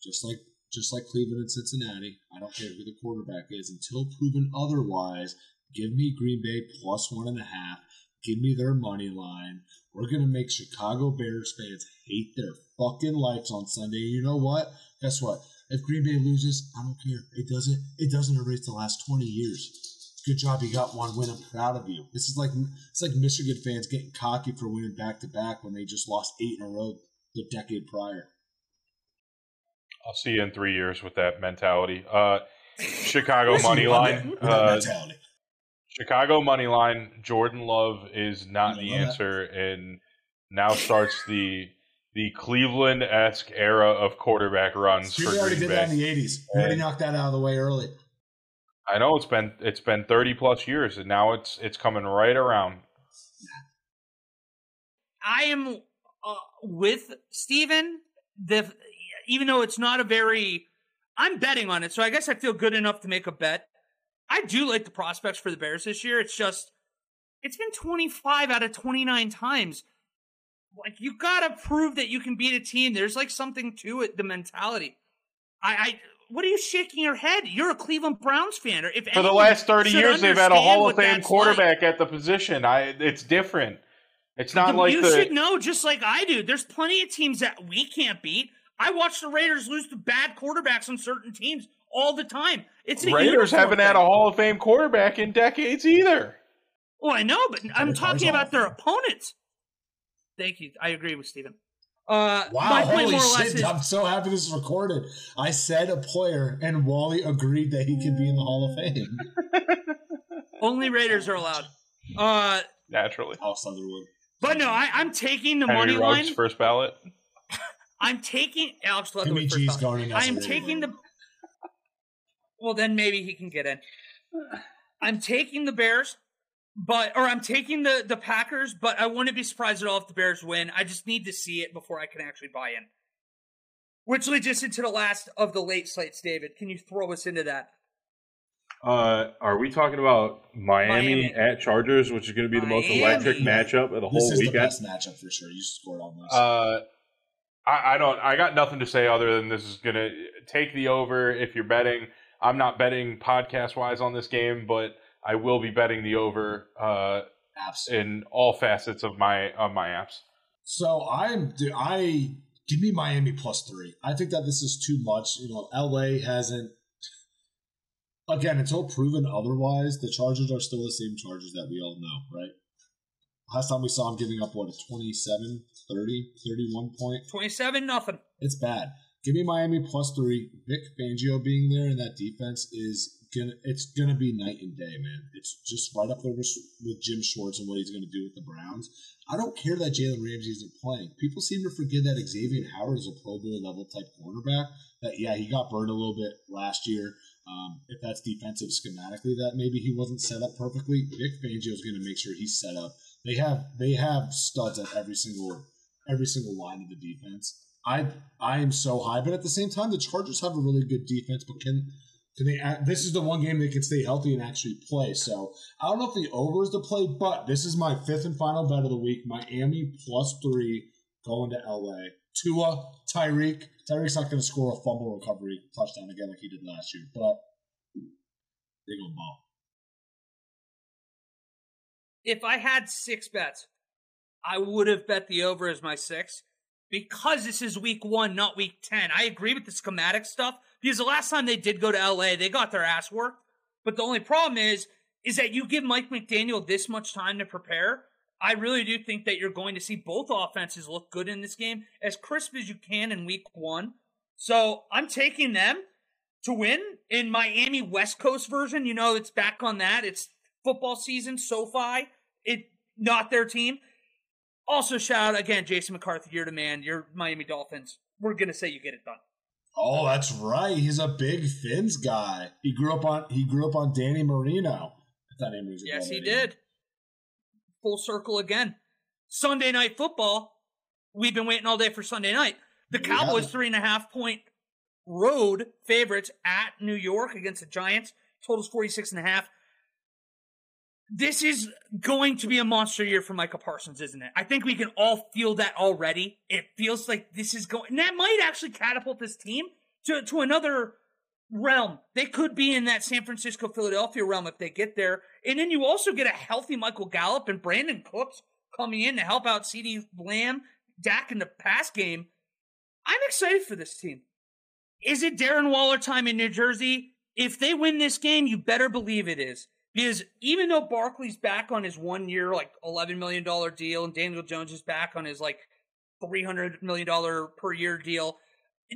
just like just like Cleveland and Cincinnati. I don't care who the quarterback is until proven otherwise. Give me Green Bay plus one and a half. Give me their money line. We're gonna make Chicago Bears fans hate their fucking lives on Sunday. You know what? Guess what? If Green Bay loses, I don't care. It doesn't. It doesn't erase the last twenty years. Good job, you got one win. I'm proud of you. This is like it's like Michigan fans getting cocky for winning back to back when they just lost eight in a row the decade prior. I'll see you in three years with that mentality. Uh, Chicago money line. Uh, mentality. Chicago money line. Jordan Love is not the answer, that. and now starts the the Cleveland esque era of quarterback runs. We already Green did Bay. that in the eighties. We already knocked that out of the way early. I know it's been it's been thirty plus years, and now it's it's coming right around. I am uh, with Steven. The even though it's not a very, I'm betting on it, so I guess I feel good enough to make a bet. I do like the prospects for the Bears this year. It's just, it's been 25 out of 29 times. Like you gotta prove that you can beat a team. There's like something to it, the mentality. I, I what are you shaking your head? You're a Cleveland Browns fan. Or if for the last 30 years, they've had a Hall of Fame quarterback like. at the position. I, it's different. It's not like you the, should know, just like I do. There's plenty of teams that we can't beat. I watch the Raiders lose to bad quarterbacks on certain teams all the time. It's Raiders haven't thing. had a Hall of Fame quarterback in decades either. Oh, I know, but I'm talking about their opponents. Thank you. I agree with Steven. Uh, wow, holy shit. Is, I'm so happy this is recorded. I said a player, and Wally agreed that he could be in the Hall of Fame. Only Raiders are allowed. Uh, Naturally. Sutherland. But no, I, am taking the Henry money Ruggs line. first ballot. I'm taking Alex Leatherwood first. Going I'm taking the. Well, then maybe he can get in. I'm taking the Bears, but or I'm taking the the Packers, but I wouldn't be surprised at all if the Bears win. I just need to see it before I can actually buy in. Which leads us into the last of the late slates, David. Can you throw us into that? Uh, are we talking about Miami, Miami. at Chargers, which is going to be the Miami. most electric matchup of the whole this is? The best matchup for sure. You scored on this. Uh, I, I don't. I got nothing to say other than this is gonna take the over. If you're betting, I'm not betting podcast wise on this game, but I will be betting the over uh, apps in all facets of my of my apps. So I'm I give me Miami plus three. I think that this is too much. You know, LA hasn't. Again, until proven otherwise, the Chargers are still the same Chargers that we all know, right? Last time we saw him giving up what a 27, 30, 31 point. 27 nothing. It's bad. Give me Miami plus three. Vic Fangio being there in that defense is gonna it's gonna be night and day, man. It's just right up there with, with Jim Schwartz and what he's gonna do with the Browns. I don't care that Jalen Ramsey isn't playing. People seem to forget that Xavier Howard is a Pro Bowl level type cornerback. That yeah, he got burned a little bit last year. Um, if that's defensive schematically, that maybe he wasn't set up perfectly. Vic Fangio is going to make sure he's set up they have they have studs at every single every single line of the defense. I I am so high, but at the same time, the Chargers have a really good defense. But can can they? This is the one game they can stay healthy and actually play. So I don't know if the over is the play, but this is my fifth and final bet of the week. Miami plus three going to LA. Tua, Tyreek. Tyreek's not going to score a fumble recovery touchdown again like he did last year, but they go ball if I had six bets, I would have bet the over as my six because this is week one, not week 10. I agree with the schematic stuff because the last time they did go to LA, they got their ass worked. But the only problem is, is that you give Mike McDaniel this much time to prepare. I really do think that you're going to see both offenses look good in this game, as crisp as you can in week one. So I'm taking them to win in Miami West Coast version. You know, it's back on that. It's football season, SoFi, it not their team. Also, shout out again, Jason McCarthy, you're the man. You're Miami Dolphins. We're gonna say you get it done. Oh, that's right. He's a big Fins guy. He grew up on he grew up on Danny Marino. If that name rings Yes, he did. Full circle again. Sunday night football. We've been waiting all day for Sunday night. The Cowboys three and a half point road favorites at New York against the Giants. Totals 46 and a half. This is going to be a monster year for Micah Parsons, isn't it? I think we can all feel that already. It feels like this is going, and that might actually catapult this team to, to another realm. They could be in that San Francisco Philadelphia realm if they get there. And then you also get a healthy Michael Gallup and Brandin Cooks coming in to help out CeeDee Lamb, Dak in the pass game. I'm excited for this team. Is it Darren Waller time in New Jersey? If they win this game, you better believe it is. Because even though Barkley's back on his one year, like $11 million deal, and Daniel Jones is back on his like $300 million per year deal,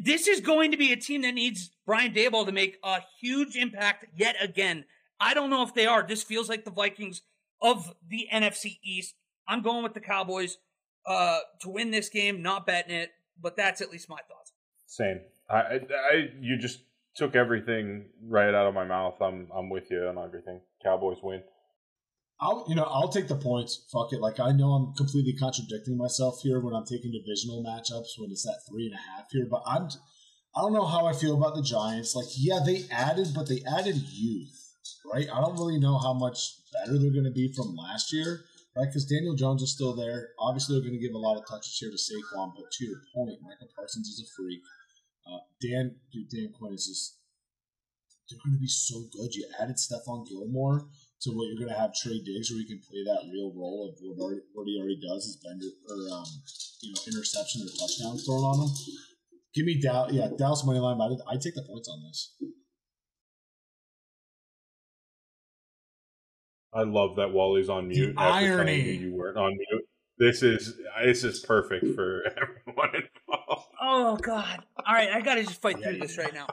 this is going to be a team that needs Brian Daboll to make a huge impact yet again. I don't know if they are. This feels like the Vikings of the NFC East. I'm going with the Cowboys uh, to win this game, not betting it, but that's at least my thoughts. Same. I, I you just took everything right out of my mouth. I'm I'm with you on everything. Cowboys win. I'll you know I'll take the points. Fuck it. Like I know I'm completely contradicting myself here when I'm taking divisional matchups when it's at three and a half here, but I'm I don't know how I feel about the Giants. Like yeah, they added, but they added youth, right? I don't really know how much better they're going to be from last year, right? Because Daniel Jones is still there. Obviously, they're going to give a lot of touches here to Saquon, but to your point, Michael Parsons is a freak. Uh, Dan, dude, Dan Quinn is just. They're going to be so good. You added Stephon Gilmore to what you're going to have Trey Diggs, where you can play that real role of what, already, what he already does is bender or um, you know interception or touchdown thrown on him. Give me Dallas, yeah, Dallas money line. I take the points on this. I love that Wally's on mute. The irony you weren't on mute. This is this is perfect for everyone involved. Oh God! All right, I got to just fight through this right now.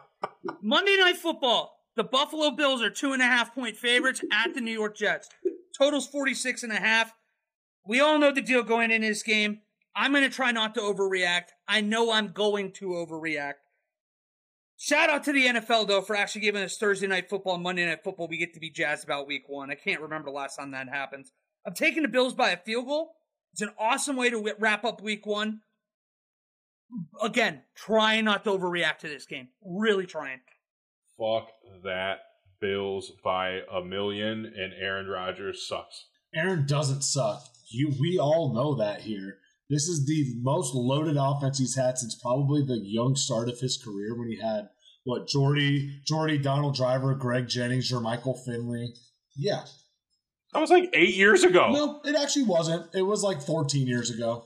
Monday Night Football. The Buffalo Bills are two and a half point favorites at the New York Jets. Totals 46 and a half. We all know the deal going in this game. I'm going to try not to overreact. I know I'm going to overreact. Shout out to the NFL though for actually giving us Thursday night football and Monday night football. We get to be jazzed about week one. I can't remember the last time that happens. I'm taking the Bills by a field goal. It's an awesome way to wrap up week one. Again, trying not to overreact to this game. Really trying. Fuck that. Bills by a million, and Aaron Rodgers sucks. Aaron doesn't suck. You, we all know that here. This is the most loaded offense he's had since probably the young start of his career when he had what Jordy, Jordy, Donald Driver, Greg Jennings, or Michael Finley. Yeah, that was like eight years ago. No, it actually wasn't. It was like 14 years ago.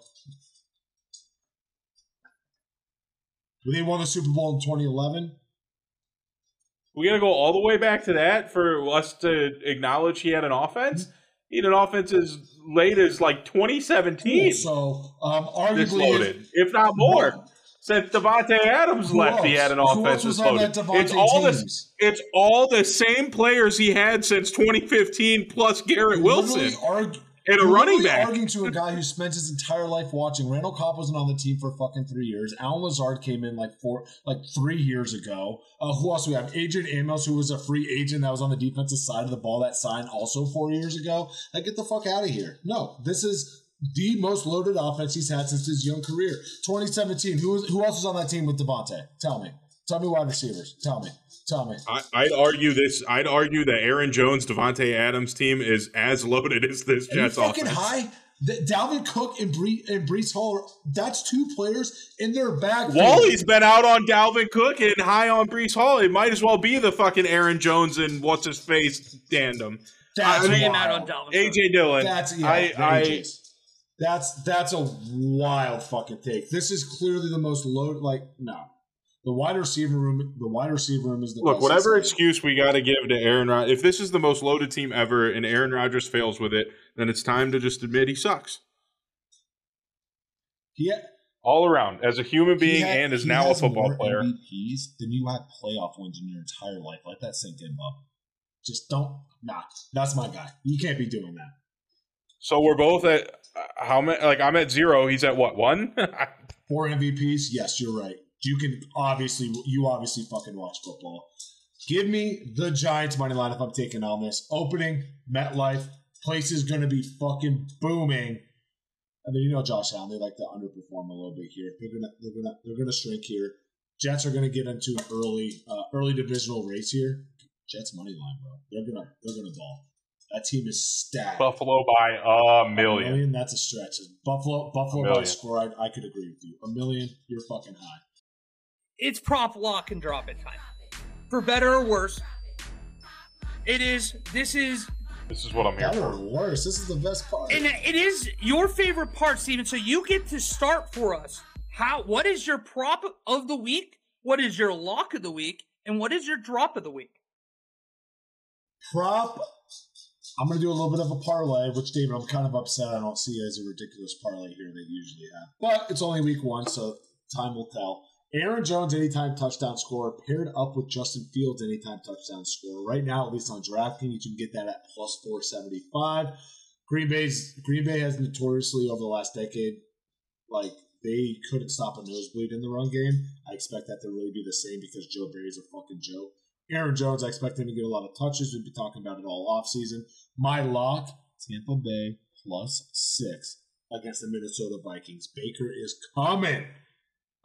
They won the Super Bowl in 2011. We got to go all the way back to that for us to acknowledge he had an offense. He had an offense as late as like 2017. Cool. So, um, arguably, loaded, if not more. Since Davante Adams left, else? he had an offense that's loaded. It's all teams? the it's all the same players he had since 2015 plus Garrett Wilson. Argue, and a running back. arguing to a guy who spent his entire life watching. Randall Cobb wasn't on the team for fucking three years. Allen Lazard came in like four, like three years ago. Uh, who else we have? Adrian Amos, who was a free agent that was on the defensive side of the ball that signed also four years ago. Like, get the fuck out of here. No, this is the most loaded offense he's had since his young career. 2017. Who was, who else was on that team with Davante? Tell me. Tell me wide receivers. Tell me. Tell me. I, would argue this. I'd argue that Aaron Jones, Davante Adams team is as loaded as this Are Jets fucking offense. high. The, Dalvin Cook and, Bree, and Breece Hall, that's two players in their bag. Wally's been out on Dalvin Cook and high on Breece Hall. It might as well be the fucking Aaron Jones and what's his face tandem. That's I mean, out on Dalvin AJ Dillon. That's yeah, I, I, that's that's a wild fucking take. This is clearly the most loaded. Like no, the wide receiver room, the wide receiver room is the look. Whatever excuse we got to give to Aaron Rodgers, if this is the most loaded team ever, and Aaron Rodgers fails with it, then it's time to just admit he sucks. Yeah, all around as a human being had, and as now a football player. MVPs than you had playoff wins in your entire life. Let that sink in, Bob. Just don't. Nah, that's my guy. You can't be doing that. So we're both at how many? Like I'm at zero. He's at what one? Four MVPs. Yes, you're right. You can obviously you obviously fucking watch football. Give me the Giants money line if I'm taking on this. Opening MetLife place is going to be fucking booming. And then you know Josh Allen, they like to underperform a little bit here. They're gonna they're gonna they're gonna shrink here. Jets are going to get into an early uh, early divisional race here. Jets money line, bro. They're gonna they're gonna ball. That team is stacked. Buffalo by a million. A million, that's a stretch. Buffalo, Buffalo by a score. I, I could agree with you. A million, you're fucking high. It's prop lock and drop it time. For better or worse, it is. This is. This is what I'm here better for. or worse. This is the best part. And it is your favorite part, Steven. So you get to start for us. How? What is your prop of the week? What is your lock of the week? And what is your drop of the week? Prop I'm going to do a little bit of a parlay, which, David, I'm kind of upset I don't see as a ridiculous parlay here they usually have. But it's only week one, so time will tell. Aaron Jones anytime touchdown score paired up with Justin Fields anytime touchdown score. Right now, at least on DraftKings, you can get that at plus 475. Green Bay's Green Bay has notoriously over the last decade, like they couldn't stop a nosebleed in the run game. I expect that to really be the same because Joe Barry's a fucking joke. Aaron Jones, I expect him to get a lot of touches. We've been talking about it all offseason. My lock, Tampa Bay plus six against the Minnesota Vikings. Baker is coming,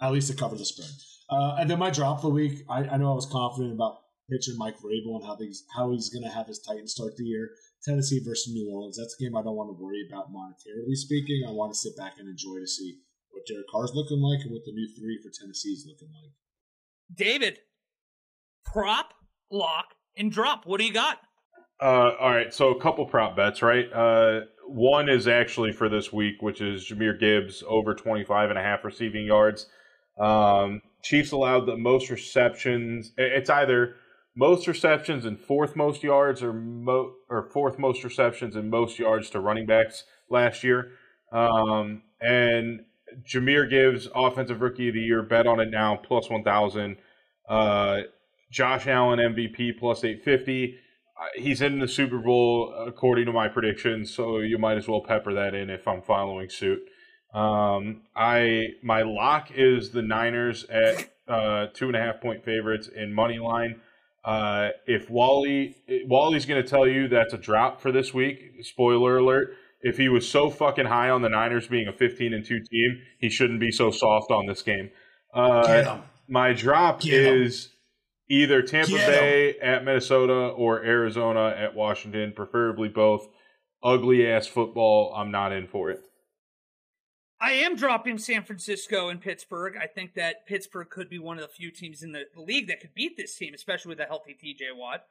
at least to cover the spread. Uh, and then my drop of the week, I, I know I was confident about pitching Mike Vrabel and how, these, how he's going to have his Titans start the year. Tennessee versus New Orleans. That's a game I don't want to worry about monetarily speaking. I want to sit back and enjoy to see what Derek Carr's looking like and what the new three for Tennessee is looking like. David, prop, lock, and drop. What do you got? Uh, all right, so a couple prop bets, right? Uh, one is actually for this week, which is Jahmyr Gibbs over 25 and a half receiving yards. Um, Chiefs allowed the most receptions. It's either most receptions and fourth most yards, or mo- or fourth most receptions and most yards to running backs last year. Um, and Jahmyr Gibbs, offensive rookie of the year, bet on it now plus 1,000. Uh, Josh Allen MVP plus 850 he's in the Super Bowl according to my predictions, so you might as well pepper that in if I'm following suit. Um, I my lock is the Niners at uh, two and a half point favorites in money line. Uh, if Wally Wally's going to tell you that's a drop for this week, spoiler alert. If he was so fucking high on the Niners being a 15 and two team, he shouldn't be so soft on this game. Uh, my drop Get is. Him either Tampa Get Bay em. at Minnesota or Arizona at Washington, preferably both. Ugly ass football. I'm not in for it. I am dropping San Francisco and Pittsburgh. I think that Pittsburgh could be one of the few teams in the league that could beat this team, especially with a healthy TJ Watt.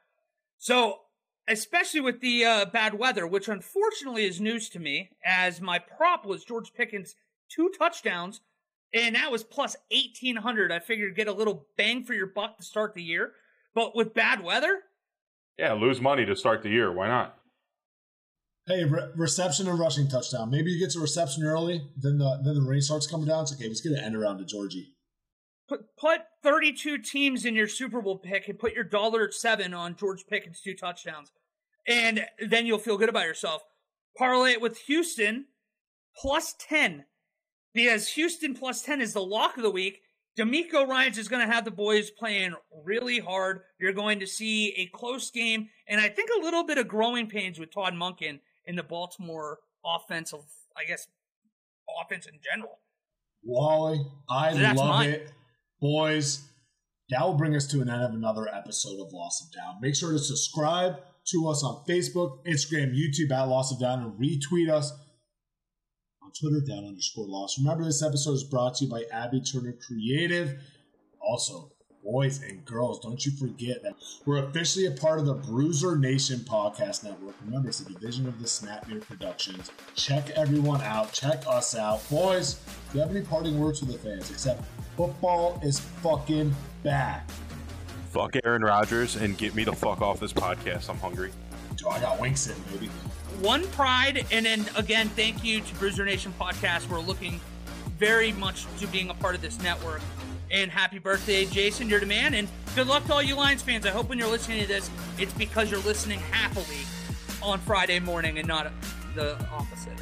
So, especially with the uh, bad weather, which unfortunately is news to me, as my prop was George Pickens two touchdowns and that was plus 1800 i figured get a little bang for your buck to start the year but with bad weather yeah lose money to start the year why not hey re- reception and rushing touchdown. Maybe you get to reception early then the then the rain starts coming down. It's okay let's get an end around to georgie. Put put 32 teams in your super bowl pick and put your dollar seven on george pickens two touchdowns. And then you'll feel good about yourself. Parlay it with houston plus 10 because Houston plus 10 is the lock of the week. DeMeco Ryans is going to have the boys playing really hard. You're going to see a close game, and I think a little bit of growing pains with Todd Monken in the Baltimore offensive, I guess, offense in general. Wally, I so love mine. it. Boys, that will bring us to an end of another episode of Loss of Down. Make sure to subscribe to us on Facebook, Instagram, YouTube at Loss of Down, and retweet us on Twitter, down underscore loss. Remember, this episode is brought to you by Abbey Turner Creative. Also, boys and girls, don't you forget that we're officially a part of the Bruiser Nation podcast network. Remember, it's a division of the Snapmere Productions. Check everyone out. Check us out. Boys, do you have any parting words for the fans? Except football is fucking back. Fuck Aaron Rodgers and get me the fuck off this podcast. I'm hungry. Oh, I got winks in, baby one pride, and then again, thank you to Bruiser Nation Podcast. We're looking very much to being a part of this network. And happy birthday, Jason, you're the man. And good luck to all you Lions fans. I hope when you're listening to this, it's because you're listening happily on Friday morning and not the opposite.